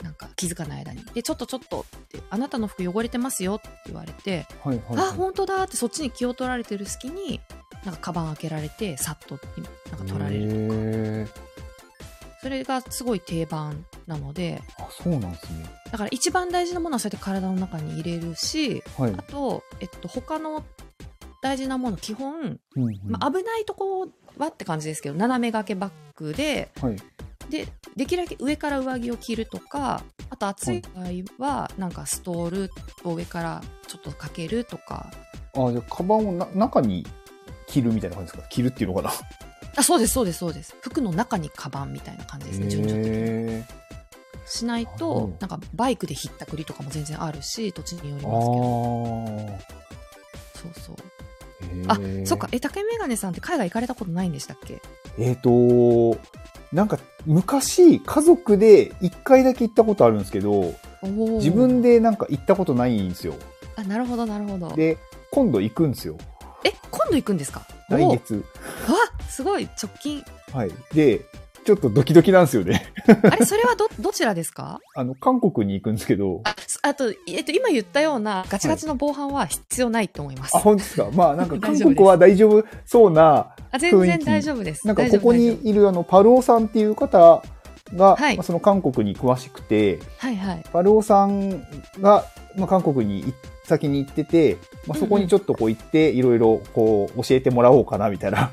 なんか気づかない間に。でちょっとちょっとってあなたの服汚れてますよって言われて、はいはい、はい。あ本当だってそっちに気を取られてる隙になんかカバン開けられてさっとなんか取られるへーそれがすごい定番なのであ、そうなんですね。だから一番大事なものはそうやって体の中に入れるしはい。あと、えっと、他の大事なもの基本、うんうんまあ、危ないとこはって感じですけど斜め掛けバッグではい。でできるだけ上から上着を着るとかあと暑い場合はなんかストールを上からちょっとかけるとかあ、じゃあ、カバンをな中に着るみたいな感じですか？着るっていうのかな？あそうですそうですそうです。服の中にカバンみたいな感じですね順序的に。へしないとどなんかバイクでひったくりとかも全然あるし土地によりーますけど。あそうそう。ー。あそっか。え竹メガネさんって海外行かれたことないんでしたっけ？えっ、となんか、昔、家族で一回だけ行ったことあるんですけど、自分でなんか行ったことないんですよ。あなるほどなるほど。で、今度行くんですよ。え今度行くんですか？来月。わすごい。直近。はい。で、ちょっとドキドキなんですよね。あれそれはど どちらですか？あの、韓国に行くんですけど、あすあと,、えっと今言ったようなガチガチの防犯は必要ないと思います、あ、本当ですか？まあなんか 韓国は大丈夫そうな、あ全然大丈夫です。なんかここにいるあの、パルオさんっていう方が、はいまあその韓国に詳しくて、はいはい。パルオさんが、まあ、韓国にい先に行ってて、まあ、そこにちょっとこう行って、いろいろこう教えてもらおうかなみたいな。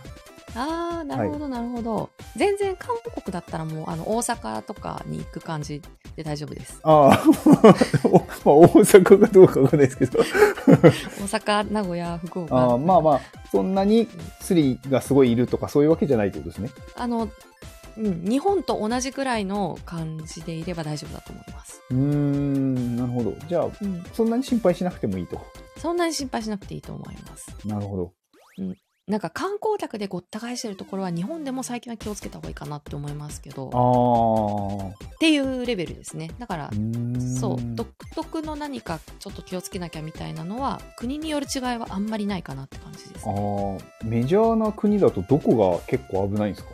ああなるほどなるほど、全然韓国だったらもうあの大阪とかに行く感じで大丈夫ですああ、お まあ、大阪がどうかわかんないですけど。大阪名古屋福岡ああまあまあ、そんなにスリがすごいいるとかそういうわけじゃないってことですね。あの、うん、日本と同じくらいの感じでいれば大丈夫だと思います、うーん、なるほど。じゃあ、うん、そんなに心配しなくてもいいと。そんなに心配しなくていいと思います。なるほど。うなんか観光客でごった返してるところは日本でも最近は気をつけた方がいいかなって思いますけど。ああ。っていうレベルですね。だからそう。独特の何かちょっと気をつけなきゃみたいなのは国による違いはあんまりないかなって感じですあー。メジャーな国だとどこが結構危ないんですか？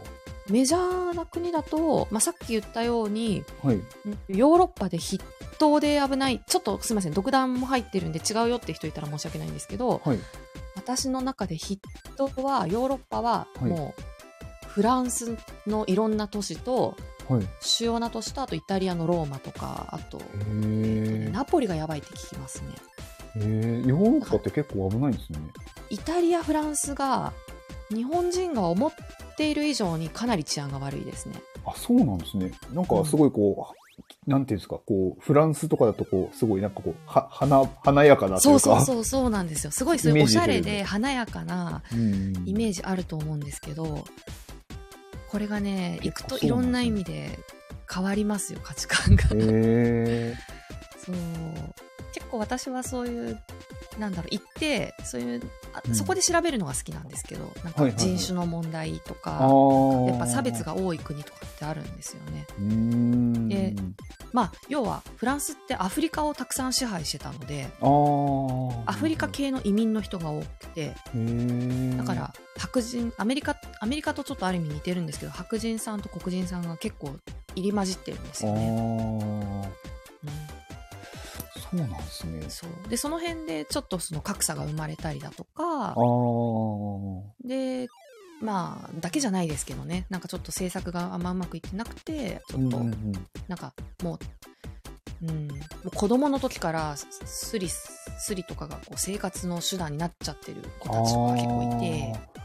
メジャーな国だと、まあ、さっき言ったようにはい。んヨーロッパで筆頭で危ないちょっとすみません独断も入ってるんで違うよって人いたら申し訳ないんですけどはい。私の中で筆頭はヨーロッパははいもうフランスのいろんな都市とはい。主要な都市とあとイタリアのローマとかあと、へえっとねえ。ナポリがやばいって聞きますねへえ。ヨーロッパって結構危ないんですね。イタリアフランスが日本人が思っている以上にかなり治安が悪いですねあ、そうなんですね。なんかすごいこう、なんていうんですか、こう、フランスとかだとこう、すごいなんかこう、は、華、華やかなといそううか。そうそうそうなんですよすごいそういうおしゃれで華やかなうん。イメージあると思うんですけどこれがね行くといろんな意味で変わりますよ価値観がへえ。そう結構私はそういうなんだろう行ってそういうそこで調べるのが好きなんですけど、なんか人種の問題とか。やっぱ差別が多い国とかってあるんですよね。でまあ要はフランスってアフリカをたくさん支配してたので。アフリカ系の移民の人が多くて。だから白人アメリカアメリカとちょっとある意味似てるんですけど白人さんと黒人さんが結構入り混じってるんですよね。ー。うんそうなんですね。そう。でその辺でちょっとその格差が生まれたりだとか。でまあだけじゃないですけどね。なんかちょっと政策があんまうまくいってなくてちょっと、うんうんうん。なんかもう,、うん、もう子供の時からススリスリとかがこう生活の手段になっちゃってる子たちが結構いて。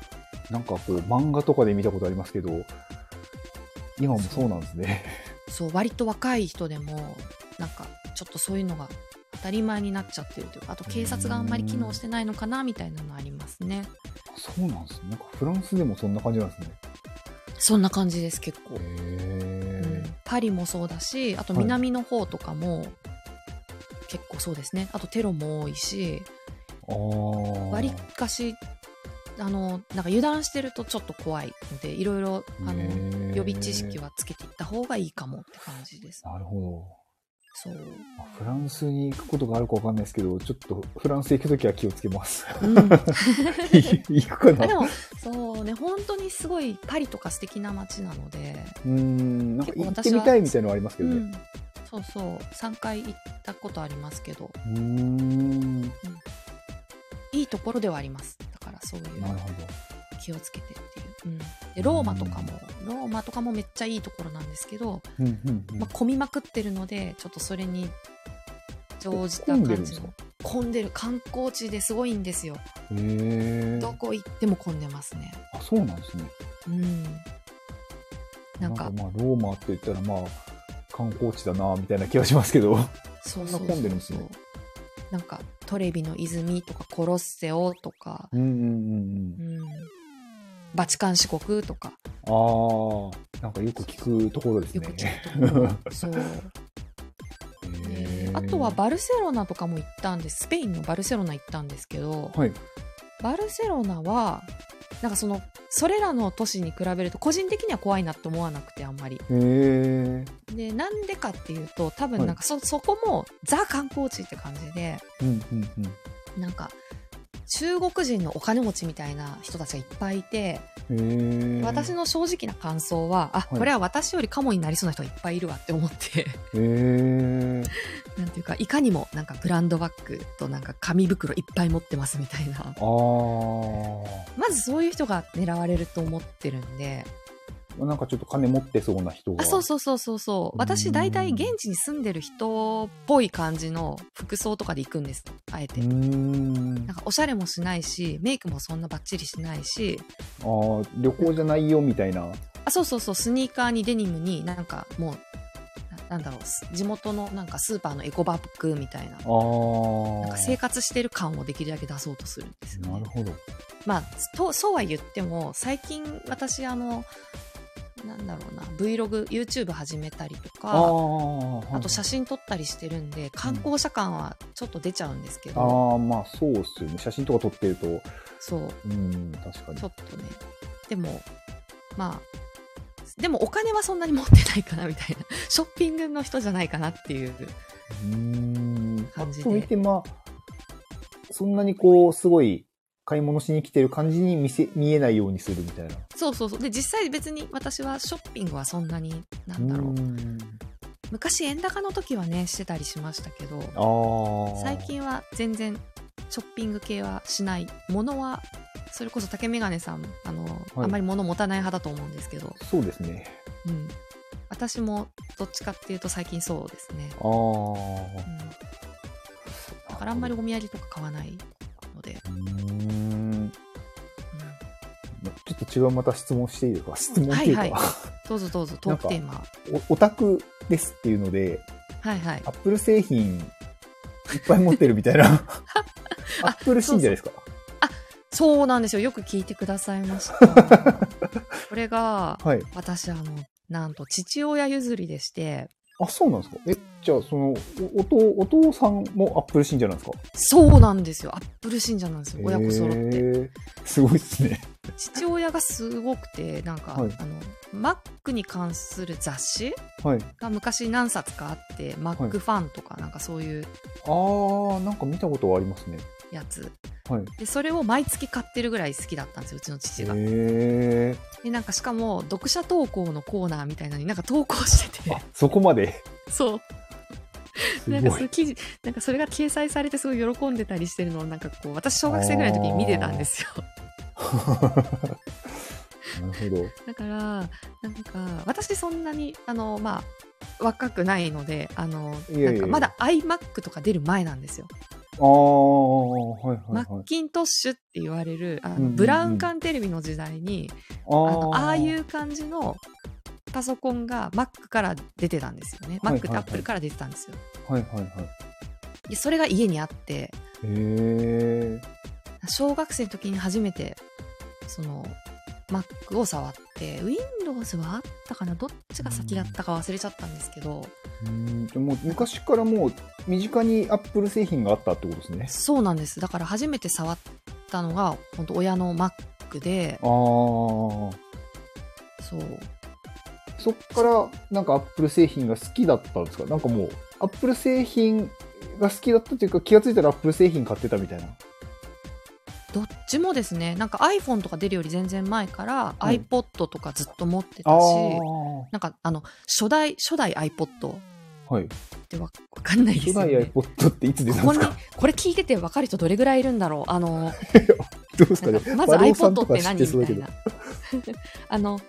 なんかこう漫画とかで見たことありますけど今もそうなんですね。そう割と若い人でもなんかちょっとそういうのが当たり前になっちゃってるというかあと警察があんまり機能してないのかなみたいなのありますね。そうなんですね。なんかフランスでもそんな感じなんですね。そんな感じです結構。へ、うん。え、パリもそうだしあとはい。南の方とかも結構そうですね。あとテロも多いしわりかしあのなんか油断してるとちょっと怖いのでいろいろあの予備知識はつけていった方がいいかもって感じです。なるほそう、フランスに行くことがあるかわかんないですけどちょっとフランス行くときは気をつけます。うん、行くかあな。でもそうね本当にすごいパリとか素敵な街なので、うーんなんか行ってみたいみたいなのはありますけどね。うん、そうそう。3回行ったことありますけど。うーん。いいところではあります。だからそういうなるほど。気をつけてう、うん、でローマとかもローマとかもめっちゃいいところなんですけど、うんうんうん。まあ、混みまくってるのでちょっとそれに乗じた感じの。混んでる観光地ですごいんですよ。どこ行っても混んでますね。あそうなんですね。うん。なんかまあローマって言ったらまあ観光地だなみたいな気がしますけど。そんな混んでるんですね。なんかトレビの泉とかコロッセオとか、うんうんうんうん、バチカン四国とか。うんああなんかよく聞くところですね。よく聞くところ。そう。あとはバルセロナとかも行ったんです。スペインのバルセロナ行ったんですけど、はい。バルセロナはなんかそのそれらの都市に比べると個人的には怖いなって思わなくてあんまり。へえでなんでかっていうと多はい。分なんかそ,、そこもザ観光地って感じでうんうん。なんか中国人のお金持ちみたいな人たちがいっぱいいて、私の正直な感想はあい。これは私よりカモになりそうな人がいっぱいいるわって思って。なんていうかいかにもなんかブランドバッグとなんか紙袋いっぱい持ってますみたいな。まずそういう人が狙われると思ってるんでなんかちょっと金持ってそうな人が。あそうそうそうそうそう。私大体現地に住んでる人っぽい感じの服装とかで行くんです。あえて。なんかおしゃれもしないしメイクもそんなバッチリしないし。あー旅行じゃないよみたいな。あそうそうそう。スニーカーにデニムになんかもうななんだろうす地元のなんかスーパーのエコバッグみたいな。ああなんか生活してる感をできるだけ出そうとするんですよね。なるほど。まあとそうは言っても最近私あのなんだろうな Vlog、YouTube 始めたりとあか、あ、あと写真撮ったりしてるんで、観光者感はちょっと出ちゃうんですけど、ああ、まあそうっすよね。写真とか撮ってると、そう、うん、確かにちょ。っとね。でも、まあ、でもお金はそんなに持ってないかなみたいな。ショッピングの人じゃないかなっていう。感じでッと見て、まあ、そんなにこう、すごい、買い物しに来てる感じに見せ、見えないようにするみたいな。そうそうそう。で、実際別に私はショッピングはそんなに、なんだろう。昔円高の時はね、してたりしましたけど。最近は全然ショッピング系はしない。物は、それこそ竹メガネさん、あの、はいあんまり物持たない派だと思うんですけど、そうですね。うん。私もどっちかっていうと最近そうですね。ああ。うん。だからあんまりお土産とか買わないうーん。うんちょっと違うまた質問していいですか？質問っていうか、はいは どうぞどうぞ、トークテーマ。おオタクですっていうので、はいはいア。ップル製品いっぱい持ってるみたいな。アップル信者ですか？そうなんですよ。よく聞いてくださいました。これが、はい。私、あの、なんと父親譲りでして、あ、そうなんですか？え、じゃあ、その、おお父、お父さんもアップル信者なんですか？そうなんですよ。アップル信者なんですよ。親子揃って。すごいっすね。父親がすごくて、なんか、はいあの、Mac に関する雑誌はい。が昔何冊かあって、Mac ファンとか、なんかそういうあー、なんか見たことはありますね。やつ。はい。で、それを毎月買ってるぐらい好きだったんですよ、うちの父が。へで、なんかしかも、読者投稿のコーナーみたいなのになんか投稿してて、、そこまで？そう。すなんか。そういう記事、なんかそれが掲載されてすごい喜んでたりしてるのをなんかこう、私小学生ぐらいの時に見てたんですよ。なるほど。だから、なんか、私そんなに、あの、まあ、若くないので、あの、いやいやいやなんかまだ iMac とか出る前なんですよ。はいはいマはい。ッキントッシュって言われる、あのうんうんうんブラウン管テレビの時代に、ああのーああいう感じのパソコンが Mac から出てたんですよね。はいはい Mac ってはい Apple から出てたんですよ。はいはいはい。でそれが家にあって。小学生の時に初めて、その、Mac を触って、Windows はあったかなどっちが先だったか忘れちゃったんですけど、うんじゃあもう昔からもう身近にアップル製品があったってことですね。そうなんです。だから初めて触ったのが、本当親の Mac で、ああ。そう。そっからなんかアップル製品が好きだったんですか？なんかもうアップル製品が好きだったというか気がついたらアップル製品買ってたみたいな。どっちもですね、なんか iPhone とか出るより全然前からはい iPod とかずっと持ってあたし、あ。なんかあの、初代、初代 iPod っはい。てわわかんないです初代よね。iPod っていつ出たんですか、これ聞いてて分かる人どれぐらいいるんだろうあの、どうですかねまず iPod ってて何みたいな。あの、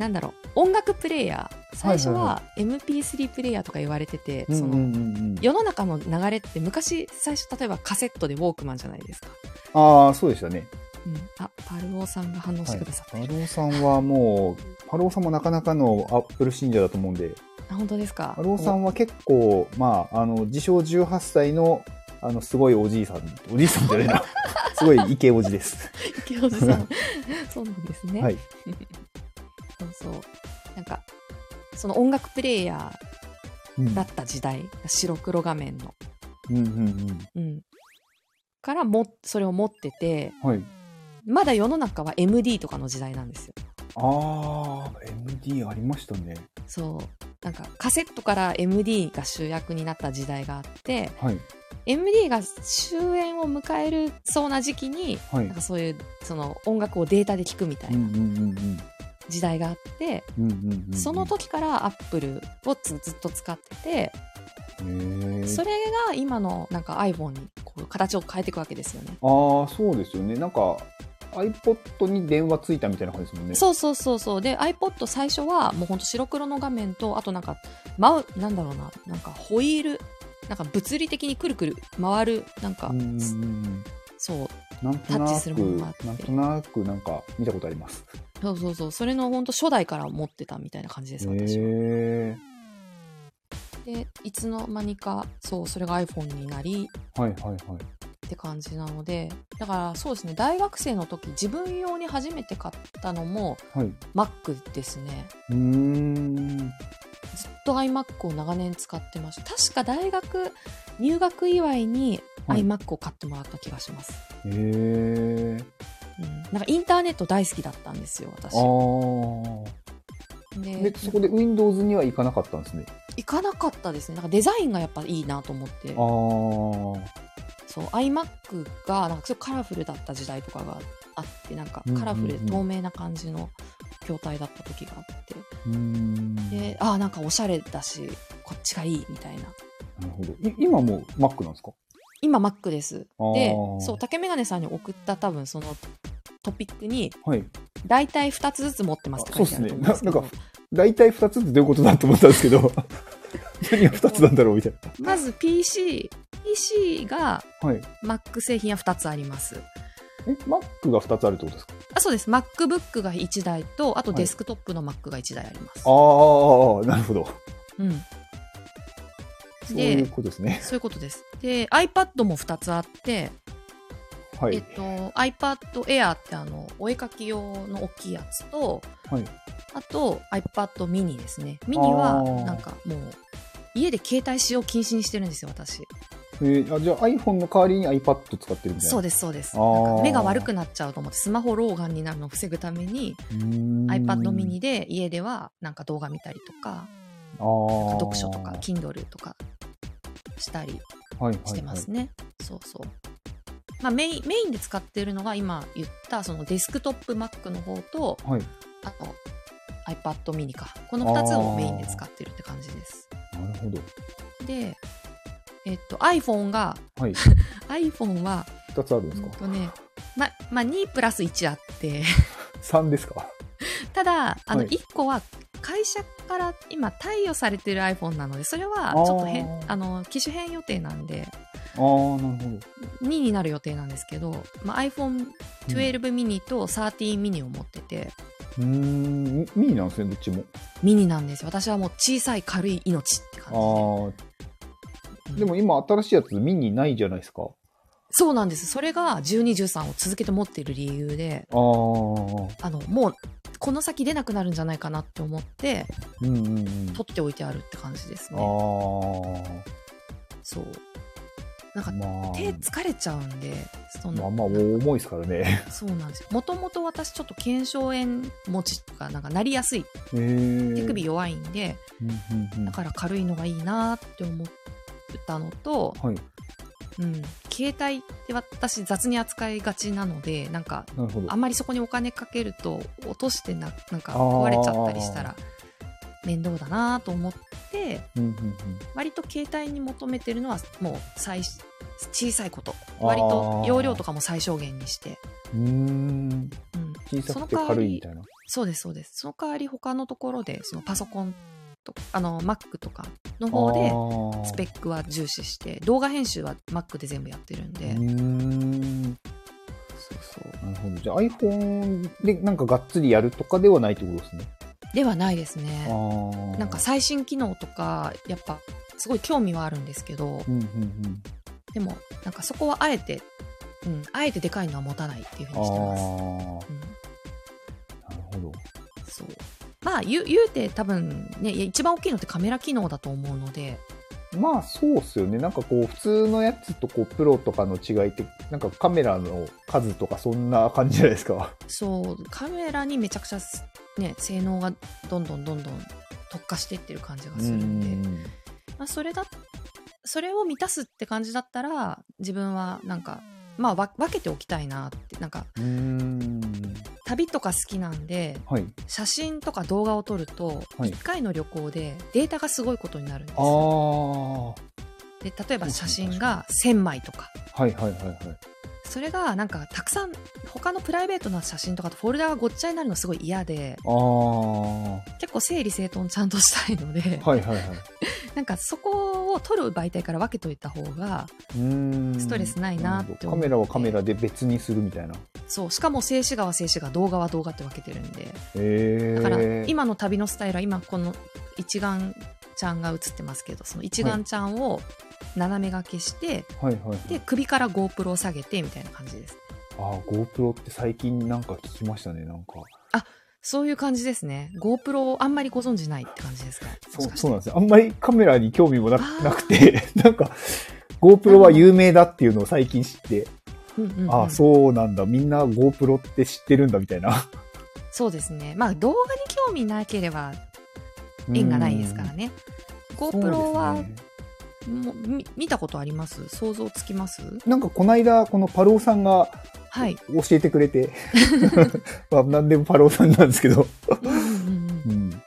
なんだろう、音楽プレイヤー。最初はいはいは MP3 プレイヤーとか言われてて、その。世の中の流れって昔、最初例えばカセットでウォークマンじゃないですか。ああ、そうでしたね。うん。あ、パルオさんが反応してくださってる。パローさんはもう、パローさんもなかなかのアップル信者だと思うんで、あ、本当ですか？パローさんは結構、まあ、あの、自称18歳の、あの、すごいおじいさん、おじいさんじゃないな。すごいイケおじです。池尾さん。そうなんですね。はい。そうそう。なんか、その音楽プレイヤうんーだった時代、白黒画面の。うんうんうん。からも、それを持ってて、うん。はい。まだ世の中は MD とかの時代なんですよ。ああ、MD ありましたね。そう。なんか、カセットから MD が主役になった時代があって、はい。MD が終焉を迎えるそうな時期に、はいなんかそういう、その音楽をデータで聴くみたいなうんうんうん時代があって。その時からアップルをつずっと使ってて、それが今のなんか iPhone にこう形を変えていくわけですよね。ああ、そうですよね。なんか、iPod に電話ついたみたいな感じですもんね。そうそうそうそう。で、iPod 最初はもうほんと白黒の画面と、あとなんか、マウ、なんだろうな、なんかホイール、なんか物理的にくるくる回る、なんか、うんそう、タッチするものがあっく、てなんとなくなんか見たことあります。そうそうそう、それのほんと初代から持ってたみたいな感じです、私は。へで、いつの間にか、そう、それが iPhone になり、ーはいはいはい。って感じなので、だからそうですね、大学生の時、自分用に初めて買ったのもはい。う Mac ですね。ーん。ずっと iMac を長年使ってました。確か大学入学祝いにはい iMac を買ってもらった気がします。へえ。うん、なんかインターネット大好きだったんですよ、私。でで、そこで Windows には行かなかったんですね。行かなかったですね。なんかデザインがやっぱいいなと思って。あそう iMac がなんかすごいカラフルだった時代とかがあってなんかカラフルで透明な感じの筐体だった時があって、あ。うーん。なでああなんかおしゃれだしこっちがいいみたいなるほど。い今もう Mac なんですか？今 Mac ですでそう竹メガネさんに送った多分そのトピックにはい。大体2つずつ持ってますって書いてあると思うんですけどあそうっすね大体2つってどういうことだと思ったんですけど、何が2つなんだろうみたいまず PC PC がな。はい。Mac 製品は2つありますえ、Mac が2つあるってことですか？あそうです MacBook が1台とあとはいデスクトップの Mac が1台あります、ああ、なるほど。うんそういうことですね。そういうことです。で、iPad も2つあって、はい。えっと、iPad Air ってあの、お絵描き用の大きいやつと、はい。あと iPad mini ですね。ミニはなんかもう、家で携帯使用禁止にしてるんですよ、私。えーあじゃあ iPhone の代わりに iPad 使ってるみたいな。そうです、そうです。あーなんか目が悪くなっちゃうと思って、スマホ老眼になるのを防ぐために、iPad mini で家ではなんか動画見たりとか、読書とか、Kindle とかしたりはいはいしてますね。そうそう。まあ、メインメインで使ってるのが今言ったそのデスクトップ Mac の方とはい。あと iPad mini か。この2つをメインで使ってるって感じです。なるほど。でえっと iPhone がはい。iPhone は2つあるんですか？うんとねままあ2プラス1あって。3ですか？ただあのはい。1個は会社から今貸与されてる iPhone なのでそれはちょっと変あの機種変予定なんでああ、なるほど。2になる予定なんですけど、まあ、iPhone12 ミニと13ミニを持ってて、うーん、ミニなんですね、どっちも。ミニなんですよ。私はもう小さい軽い命って感ああ、じでも今新しいやつミニないじゃないですか。そうなんです。それが1213を続けて持っている理由でああ、うんあのもうこの先出なくなるんじゃないかなって思ってうんうん。取っておいてあるって感じですあね。あ、そうなんかまあ、手疲れちゃうんでそのまあまあ重いですからね。そうなんですよもともと私ちょっと腱鞘炎持ちとかなんかなりやすい。手首弱いんで、だから軽いのがいいなって思ったのと、はい。うん、携帯って私雑に扱いがちなのでなんか。あんまりそこにお金かけると落としてななんか壊れちゃったりしたら面倒だなと思ってうんうん割と携帯に求めてるのはもう最小さいこと割と容量とかも最小限にして、うん。小さくて軽いみたいな。そうですそうですその代わり他のところでそのパソコンとあの Mac とかの方ででスペックは重視して動画編集は Mac で全部やってるんで、うーん。そうそうなるほど。じゃあ iPhone でなんかがっつりやるとかではないってことですね。ではないですあねあ。なんか最新機能とかやっぱすごい興味はあるんですけどうんうんうん。でもなんかそこはあえて、うん、あえてでかいのは持たないっていうふうあにしてます、あ。うん、なるほど。そうまあ言う言うて多分ね一番大きいのってカメラ機能だと思うのでまあそうっすよね。なんかこう普通のやつとこうプロとかの違いって、なんかカメラの数とかそんな感じじゃないですか。そうカメラにめちゃくちゃすね性能がどんどんどんどん特化していってる感じがするんで、うんまあ、それだそれを満たすって感じだったら自分はなんかまあわ分けておきたいなってなんかうーん。旅とか好きなんではい。写真とか動画を撮るとはい1回の旅行でデータがすごいことになるんです。よはで例えば写真が1000枚とかいはいはいはい。それがなんかたくさん他のプライベートな写真とかとフォルダがごっちゃになるのすごい嫌で結構整理整頓ちゃんとしたいので、いはいはい。なんかそこを撮る媒体から分けといた方がストレスないなってカメラはカメラで別にするみたいな。そうしかも静止画は静止画動画は動画って分けてるんで。ええだから今の旅のスタイルは今この一眼ちゃんが写ってますけどその一眼ちゃんを斜め掛けしてはいはいはい。で首から GoPro を下げてみたいな感じですああ、GoPro って最近なんか聞きましたね、なんか。そういう感じですね GoPro をあんまりご存知ないって感じですか？そう、そうなんですよ。あんまりカメラに興味もななくて、なんか、GoPro は有名だっていうのを最近知って、うんうんうんああ、そうなんだ。みんな GoPro って知ってるんだみたいな。そうですねまあ動画に興味なければ縁がないですからね。うん。GoPro はね。もうみ見たことあります？想像つきます？なんかこの間、このパローさんがはい。教えてくれて、まあ何でもパローさんなんですけど、うん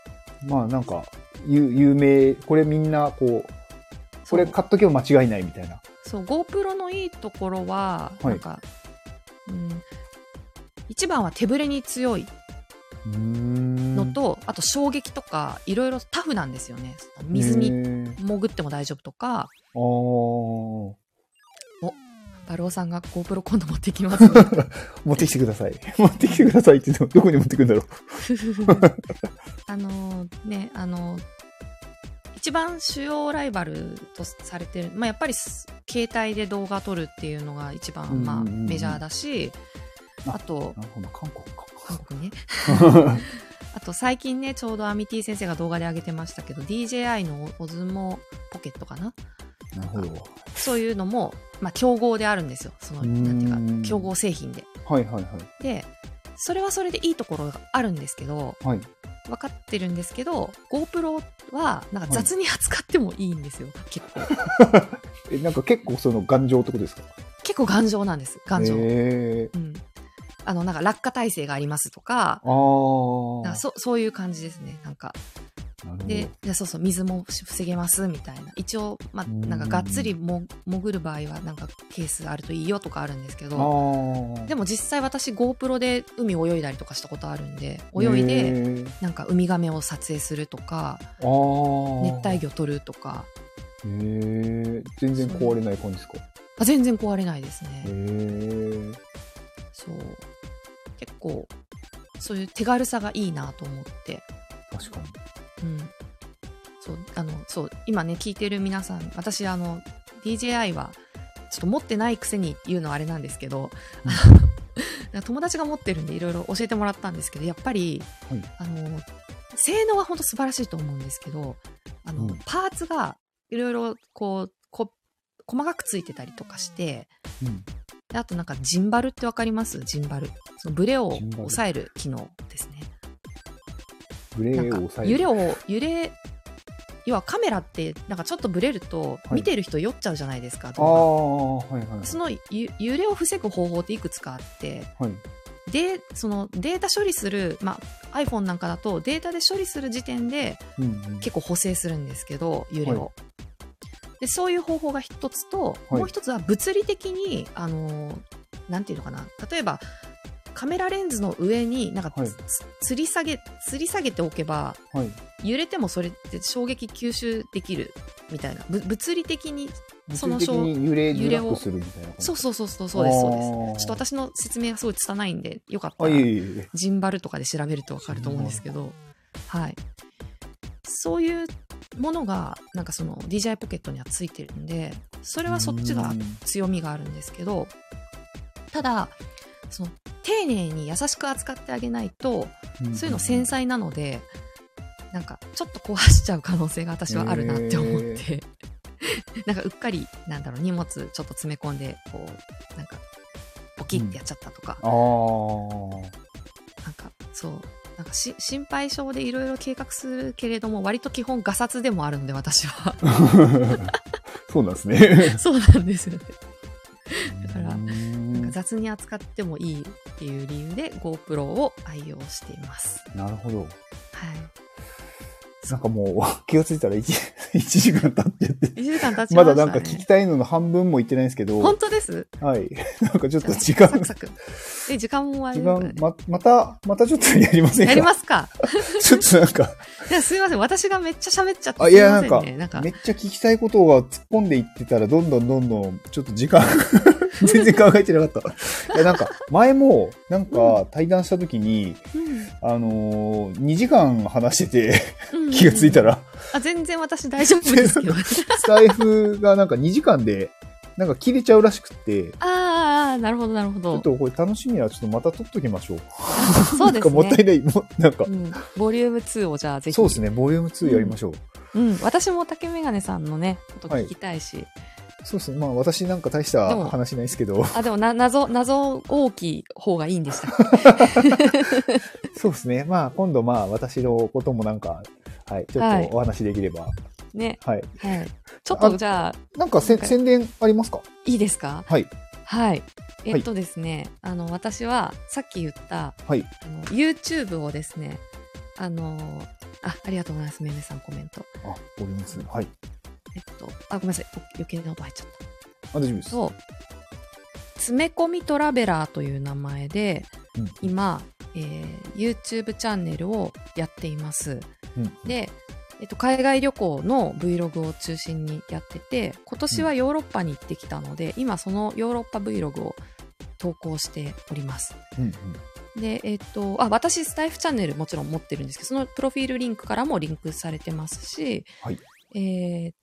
まあなんか、有有名、これみんなこう、これ買っとけば間違いないみたいな。そう GoPro のいいところは、はい。なんか、うん、一番は手ぶれに強いのと、あと衝撃とかいろいろタフなんですよね。水へにー。潜っても大丈夫とか。あー。バルオさんが GoPro 今度持ってきます。ね 持ってきてください。持ってきてくださいって言ってもどこに持ってくんだろう。あのねあの一番主要ライバルとされてる、まあ、やっぱりす携帯で動画撮るっていうのが一番、まあ、メジャーだしああと韓国韓国ね。か。あと最近ねちょうどアミティ先生が動画で上げてましたけど DJI のオズモポケットかな？なるほど。そういうのも、まあ、競合であるんですよ。そのなんていうか競合製品で。はいはいはい。でそれはそれでいいところがあるんですけどはい。分かってるんですけど GoPro はなんか雑に扱ってもいいんですよ、結構。え、なんか結構その頑丈ってことですか？結構頑丈なんです。頑丈、へー。うんあのなんか落下耐性がありますとかかそそういう感じですねなんか。ででそうそう水も防げますみたいな。一応、まあ、うんなんかがっつりも潜る場合はなんかケースあるといいよとかあるんですけあどー。でも実際私 GoPro で海泳いだりとかしたことあるんで泳いへでー。なんかウミガメを撮影するとか熱帯魚撮るとか。へー。全然壊れない感じですか？あ全然壊れないですへねー。そう結構そういう手軽さがいいなと思って確かに。うん、そうあのそう今ね聞いてる皆さん私あの DJI はちょっと持ってないくせに言うのはあれなんですけど、あの友達が持ってるんでいろいろ教えてもらったんですけどやっぱりはい。あの性能は本当素晴らしいと思うんですけどあの、うんパーツがいろいろこうこ細かくついてたりとかしてうん。であとなんかジンバルってわかります？ジンバル。そのブレを抑える機能ですね。ブレを抑える。揺れを揺れ要はカメラってなんかちょっとブレるとはい。見てる人酔っちゃうじゃないですか、ああ動画。ー、はいはい。そのゆ揺れを防ぐ方法っていくつかあってはい。でそのデータ処理する、まあ、iPhone なんかだとデータで処理する時点で結構補正するんですけど揺れを、はでそういう方法が一つと、はい。もう一つは物理的にあのなんていうのかな。例えばカメラレンズの上になんかつ、はい。つ吊り下げ吊り下げておけばはい。揺れてもそれって衝撃吸収できるみたいな。ぶ物理的にその揺れづらくするみたいな感じ。そうそうそうそうそうですそうです。ちょっと私の説明がすごい拙いんでよかったあ、ら。ジンバルとかで調べると分かると思うんですけど。はい。そういうものがなんかその DJI ポケットにはついてるんでそれはそっちがうん強みがあるんですけどただその丁寧に優しく扱ってあげないとそういうの繊細なので、なんかちょっと壊しちゃう可能性が私はあるなって思って、なんかうっかりなんだろう荷物ちょっと詰め込んでこうなんかポキってやっちゃったとか、ああ。なんかそうなんかし心配性でいろいろ計画するけれども割と基本ガサツでもあるんで私は。そうなんですね。そうなんですよね。だからうん。なんか雑に扱ってもいいっていう理由で GoPro を愛用しています。なるほど。はいなんかもう 気がついたら 1, 一時間経ってて。1時間経ちまね、まだなんか聞きたいのの半分も言ってないんですけど、本当です？はい。なんかちょっと時間サクサクえ、時間もあ時るね、間ま、また、またちょっとやりませんか？やりますか？ちょっとなんか、いや、すいません。私がめっちゃ喋っちゃって。あ、いや、なんか。なんか、めっちゃ聞きたいことが突っ込んでいってたら、どんどんどんどん、ちょっと時間、全然考えてなかった。いや、なんか、前も、なんか、対談した時に、あのー、2時間話してて、うん気がついた。ら、あ、全然私大丈夫ですけど。スタイフがなんか2時間で、なんか切れちゃうらしくって、ああ、なるほど、なるほど。ちょっとこれ楽しみはちょっとまた撮っときましょう。そうですね。なんかもったいない、もうなんかう、ん。ボリューム2をじゃあぜひ。そうですね、ボリューム2やりましょう。うん。私も竹メガネさんのね、こと聞きたいし。そうですね、まあ私なんか大した話ないですけど、あ、でもな、謎、謎大きい方がいいんでした。そうですね、まあ今度まあ私のこともなんか、はい、ちょっとお話できれば、ね。はい。はい。ちょっとじゃあ、なんかせ宣伝ありますか？いいですか？はい。はい。えっとですね、あの、私は、さっき言った、はい。あの、YouTube をですね、あの、あ、ありがとうございます、めめさんコメント。あ、ボリューム2。はい。えっと、あ、ごめんなさい、余計な音入っちゃった。あ、大丈夫です。と、詰め込みトラベラーという名前で、うん今、えー YouTube チャンネルをやっています。うんで、えっと、海外旅行の Vlog を中心にやってて、今年はヨーロッパに行ってきたので、今そのヨーロッパ Vlog を投稿しております。うんうん。で、えっと、あ、私、スタイフチャンネルもちろん持ってるんですけど、そのプロフィールリンクからもリンクされてますし、はいえー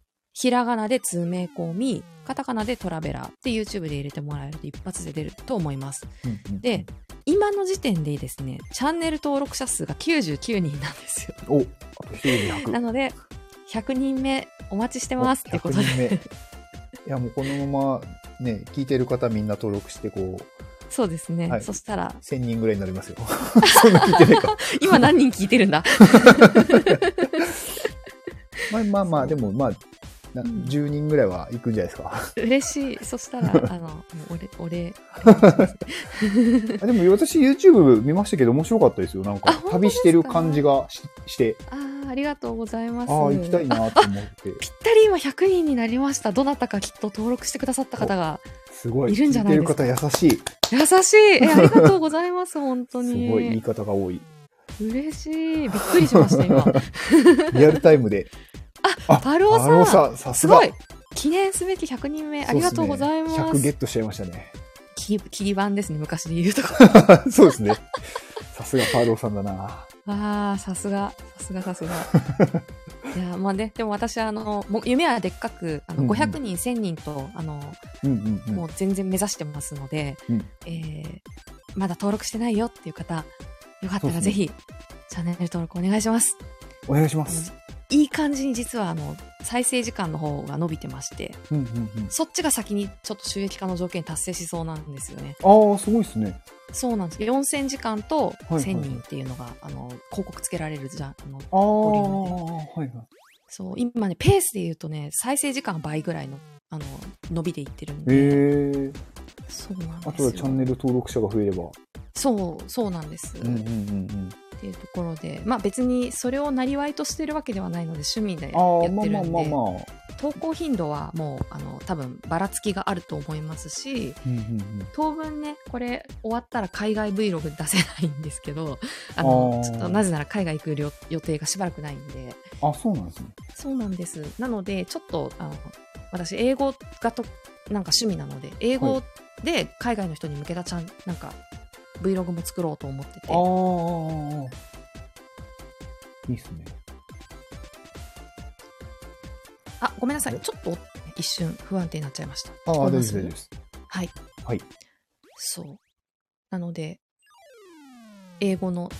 ひらがなで詰め込み、カタカナでトラベラーって YouTube で入れてもらえると一発で出ると思います。うんうんで、今の時点でですね、チャンネル登録者数が99人なんですよ。お、あと一人で100。なので、100人目お待ちしてますってこと100人目。いで。や、もうこのままね、聞いてる方みんな登録して、こう、そうですね。はいそしたら、1000人ぐらいになりますよ。そんな聞いてないか。今何人聞いてるんだ？まあまあまあ、でもまあ、なうん10人ぐらいは行くんじゃないですか。嬉しい。そしたら、あの、もう俺、俺、あ でも私 YouTube 見ましたけど面白かったですよ。なんか旅してる感じがしして、ああ、ありがとうございます。ああ、行きたいなと思って。ぴったり今100人になりました。どなたかきっと登録してくださった方が。すごい。いるんじゃないですか？聞いてる方優しい。優しい。え、ありがとうございます。本当すに。ごい言い方が多い。嬉しい。びっくりしました、今。リアルタイムで。あパルオさんパルオさん、さすごい。記念すべき100人目、ありがとうございます。そうっね100ゲットしちゃいましたね。切り切り板ですね、昔で言うとこ。そうですね。さすがパルオさんだな。ああ、さすが、さすが、さすが。いや、まあね、でも私、あの、もう夢はでっかく、あの、うんうん500人、1000人と、あの、うんうんうん。もう全然目指してますので、うんえーまだ登録してないよっていう方、よかったらぜひ、チャンネル登録お願いします。お願いします。いい感じに実は、あの、再生時間の方が伸びてまして、うんうんうん。そっちが先にちょっと収益化の条件達成しそうなんですよね。ああ、すごいですね。そうなんです。4000時間とはいはい1000人っていうのが、あの、広告つけられるじゃん。あの、ボはいはい。そう、今ね、ペースで言うとね、再生時間が倍ぐらいの、あの、伸びていってるんで。へえ。そうなんですよ。あとはチャンネル登録者が増えれば。そう、そうなんです。うんうんうんっていうところで、まあ別にそれをなりわいとしてるわけではないので趣味でやってるんで、まあまあまあまあ。投稿頻度はもう、あの、多分ばらつきがあると思いますし、うんうんうん。当分ね、これ終わったら海外 Vlog 出せないんですけど、あの、ちょっとなぜなら海外行く予予定がしばらくないんで、あ、そうなんですね。そうなんです。なので、ちょっと、あの、私、英語がと、なんか趣味なので、英語で海外の人に向けたちゃん、なんか、Vlog も作ろうと思ってて、ああ。いいっすね。あ、ごめんなさい。ちょっと一瞬不安定になっちゃいました。ああ、大丈夫です。はい。はい。そう。なので、英語の、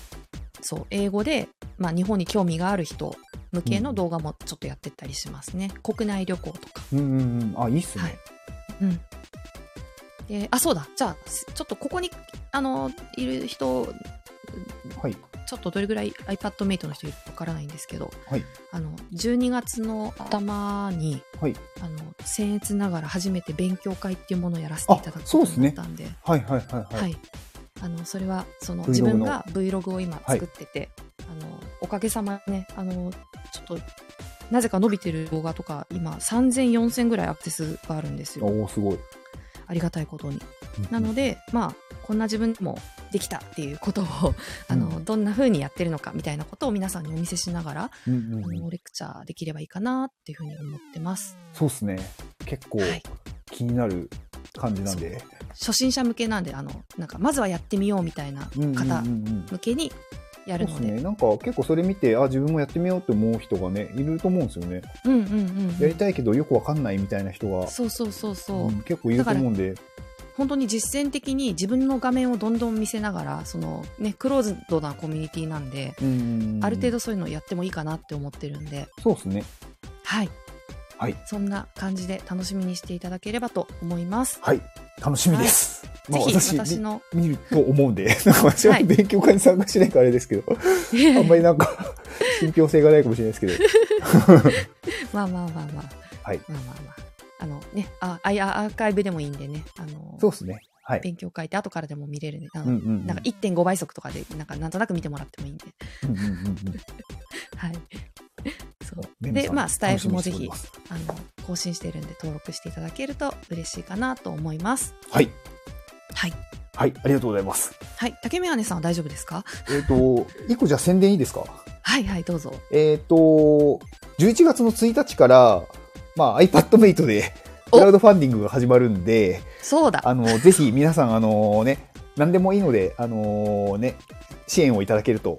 そう、英語で、まあ、日本に興味がある人向けの動画もちょっとやってったりしますね。国内旅行とか。うんうんうん。あ、いいっすはいね。。うん。で、あ、そうだ。じゃあ、すちょっとここに、あの、いる人、はい。ちょっとどれぐらい iPadMate の人いるかわからないんですけど、はい。あの、12月の頭に、はい。あの、僭越ながら初めて勉強会っていうものをやらせていただくあことそうですねになったんで、はいはいはいは。はいい。あの、それは、その、自分が Vlog を今はい作ってて、あの、おかげさまでね、あの、ちょっと、なぜか伸びてる動画とか、今、3000、4000ぐらいアクセスがあるんですよ。おおすごい。ありがたいことに。うんなので、まあ、こんな自分もできたっていうことを あの、うどんな風にやってるのかみたいなことを皆さんにお見せしながら、うんうんうんあのレクチャーできればいいかなっていうふうに思ってます。そうですね。結構はい気になる感じなんで。初心者向けなんであのなんかまずはやってみようみたいな方うん向けにやるので、そうですね。なんか結構それ見て、あ、自分もやってみようって思う人がね、いると思うんですよね。うんうんうんやりたいけどよくわかんないみたいな人が、そうそうそうそう、うん結構いると思うんで。本当に実践的に自分の画面をどんどん見せながらそのねクローズドなコミュニティなんで、うんうんうんある程度そういうのやってもいいかなって思ってるんでそうですね。はいはい。そんな感じで楽しみにしていただければと思います。はい。楽しみです。まあぜひ私の、見ると思うんで、なんか私ははい勉強会に参加しないからあれですけど、あんまりなんか、信憑性がないかもしれないですけど、まあまあまあまあ、はい。まあまあまあ、あのね、ああいやアーカイブでもいいんでね、あのそうですね。はい。勉強会って後からでも見れるんで、あのうんうんうんなんか1.5倍速とかでなんかなんとなく見てもらってもいいんで、うんうんうんうんはい。そうでまあスタイフもぜひあの更新してるんで登録していただけると嬉しいかなと思います。はい。はい。はい。ありがとうございます。はい。竹メガネさんは大丈夫ですか？えっ、と、一個じゃあ宣伝いいですか？はいはい、どうぞ。えっ、と、11月の1日から、まあ iPadMate で、おクラウドファンディングが始まるんで、そうだ。あの、ぜひ皆さん、あのね、何でもいいので、あのね、支援をいただけると、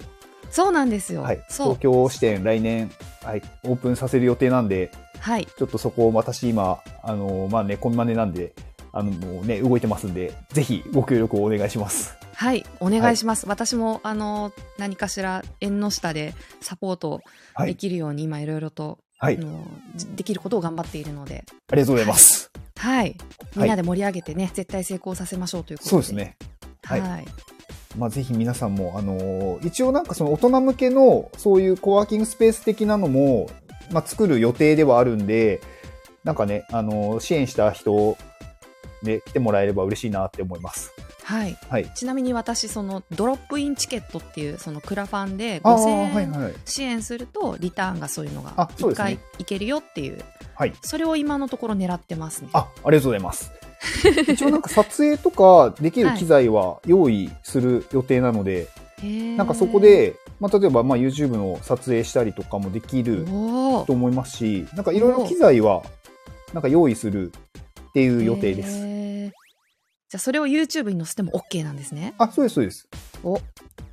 そうなんですよ。はい、東。京支店来年、はい、オープンさせる予定なんで、はい。ちょっとそこを私今、あのまあね、こんまねなんで、あのね、動いてますんで、ぜひご協力をお願いします。はい。お願いします。私も、あの、何かしら縁の下でサポートではい。きるように今いろいろと、はい。あのじできることを頑張っているので、ありがとうございます。はい。みんなで盛り上げてね、絶対成功させましょうということで。そうです。ね。は。はいいまあ、ぜひ皆さんも、あの一応なんかその大人向けのそういうコワーキングスペース的なのも、まあ、作る予定ではあるんで、なんかね、あの支援した人で来てもらえれば嬉しいなって思います。はい。はい。ちなみに私、その、ドロップインチケットっていう、そのクラファンでああ、5000はい円はい。支援すると、リターンがそういうのがあ、そう1ですね回いけるよっていう、はい。それを今のところ狙ってますね。あ、ありがとうございます。一応なんか撮影とかできる機材は用意する予定なので、へーなんかそこ、で、まあ、例えばまあ YouTube の撮影したりとかもできるおと思いますし、なんかいろいろ機材はなんか用意するっていう予定です。じゃあ、それを YouTube に載せても OK なんですね。あ、そうです、そうです。お、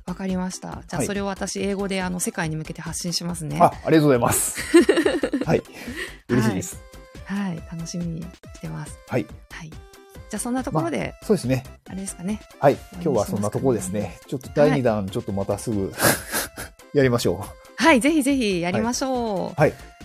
わかりました。じゃあ、はいそれを私、英語であの世界に向けて発信しますね。あ、ありがとうございます。はい。嬉しいです。はい、楽しみにしてます。はい。はい。じゃあ、そんなところで、そうですね。あれですかね。はい。今日はそんなところですね。ちょっと第2弾、ちょっとまたすぐ やりましょはい、ぜひぜひやりましょう。う。はい。まあ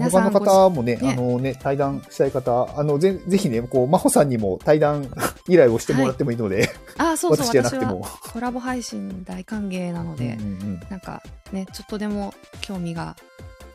他の方もね、ね。あのね、対談したい方、あの、ぜぜひね、こう、真帆さんにも対談 依頼をしてもらってもいいので、あ、そうそう、私じゃなくても。コラボ配信大歓迎なので、うんうん。なんかね、ちょっとでも興味が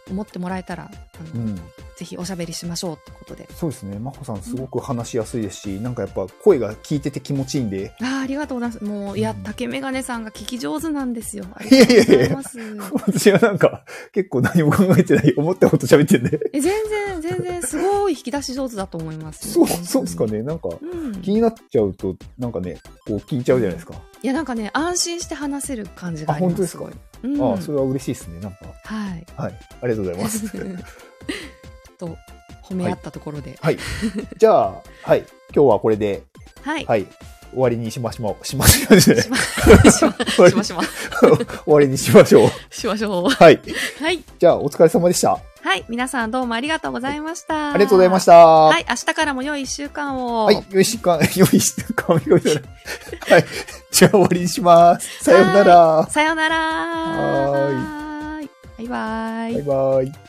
思ってもらえたら、あのうんうんぜひおしゃべりしましょうってことで。そうですね。真帆さんすごく話しやすいですし、なんかやっぱ声が聞いてて気持ちいいんで、あーありがとうございます。もう、いや、うん竹メガネさんが聞き上手なんですよ。あいやいやいやりがとうございます。私はなんか結構何も考えてない、思ったこと喋ってんで。え全然、全然、すごい引き出し上手だと思いますそう、そうですか。ね。なんかうん。気になっちゃうと、なんかね、こう聞いちゃうじゃないですか。いや、なんかね、安心して話せる感じがあります。あ本当ですか？ごいうん。ああ、それは嬉しいですね。なんか。はい。はい。ありがとうございます。と、褒め合ったところで。はい。じゃあ、はい。今日はこれで、はい。はい。終わりにしましょう。しましょう。終しま、しま、しましま。わりにしましょう。しましょう。はい。はい。じゃあ、お疲れ様でした。はい。皆さんどうもありがとうございました。ありがとうございました。は。はい明日からも良い一週間を。はい。よしか、よしか、みこいたら。はい。じゃあ、終わりにします。さようなら。さようなら。はーい。バイバイ。バイバイ。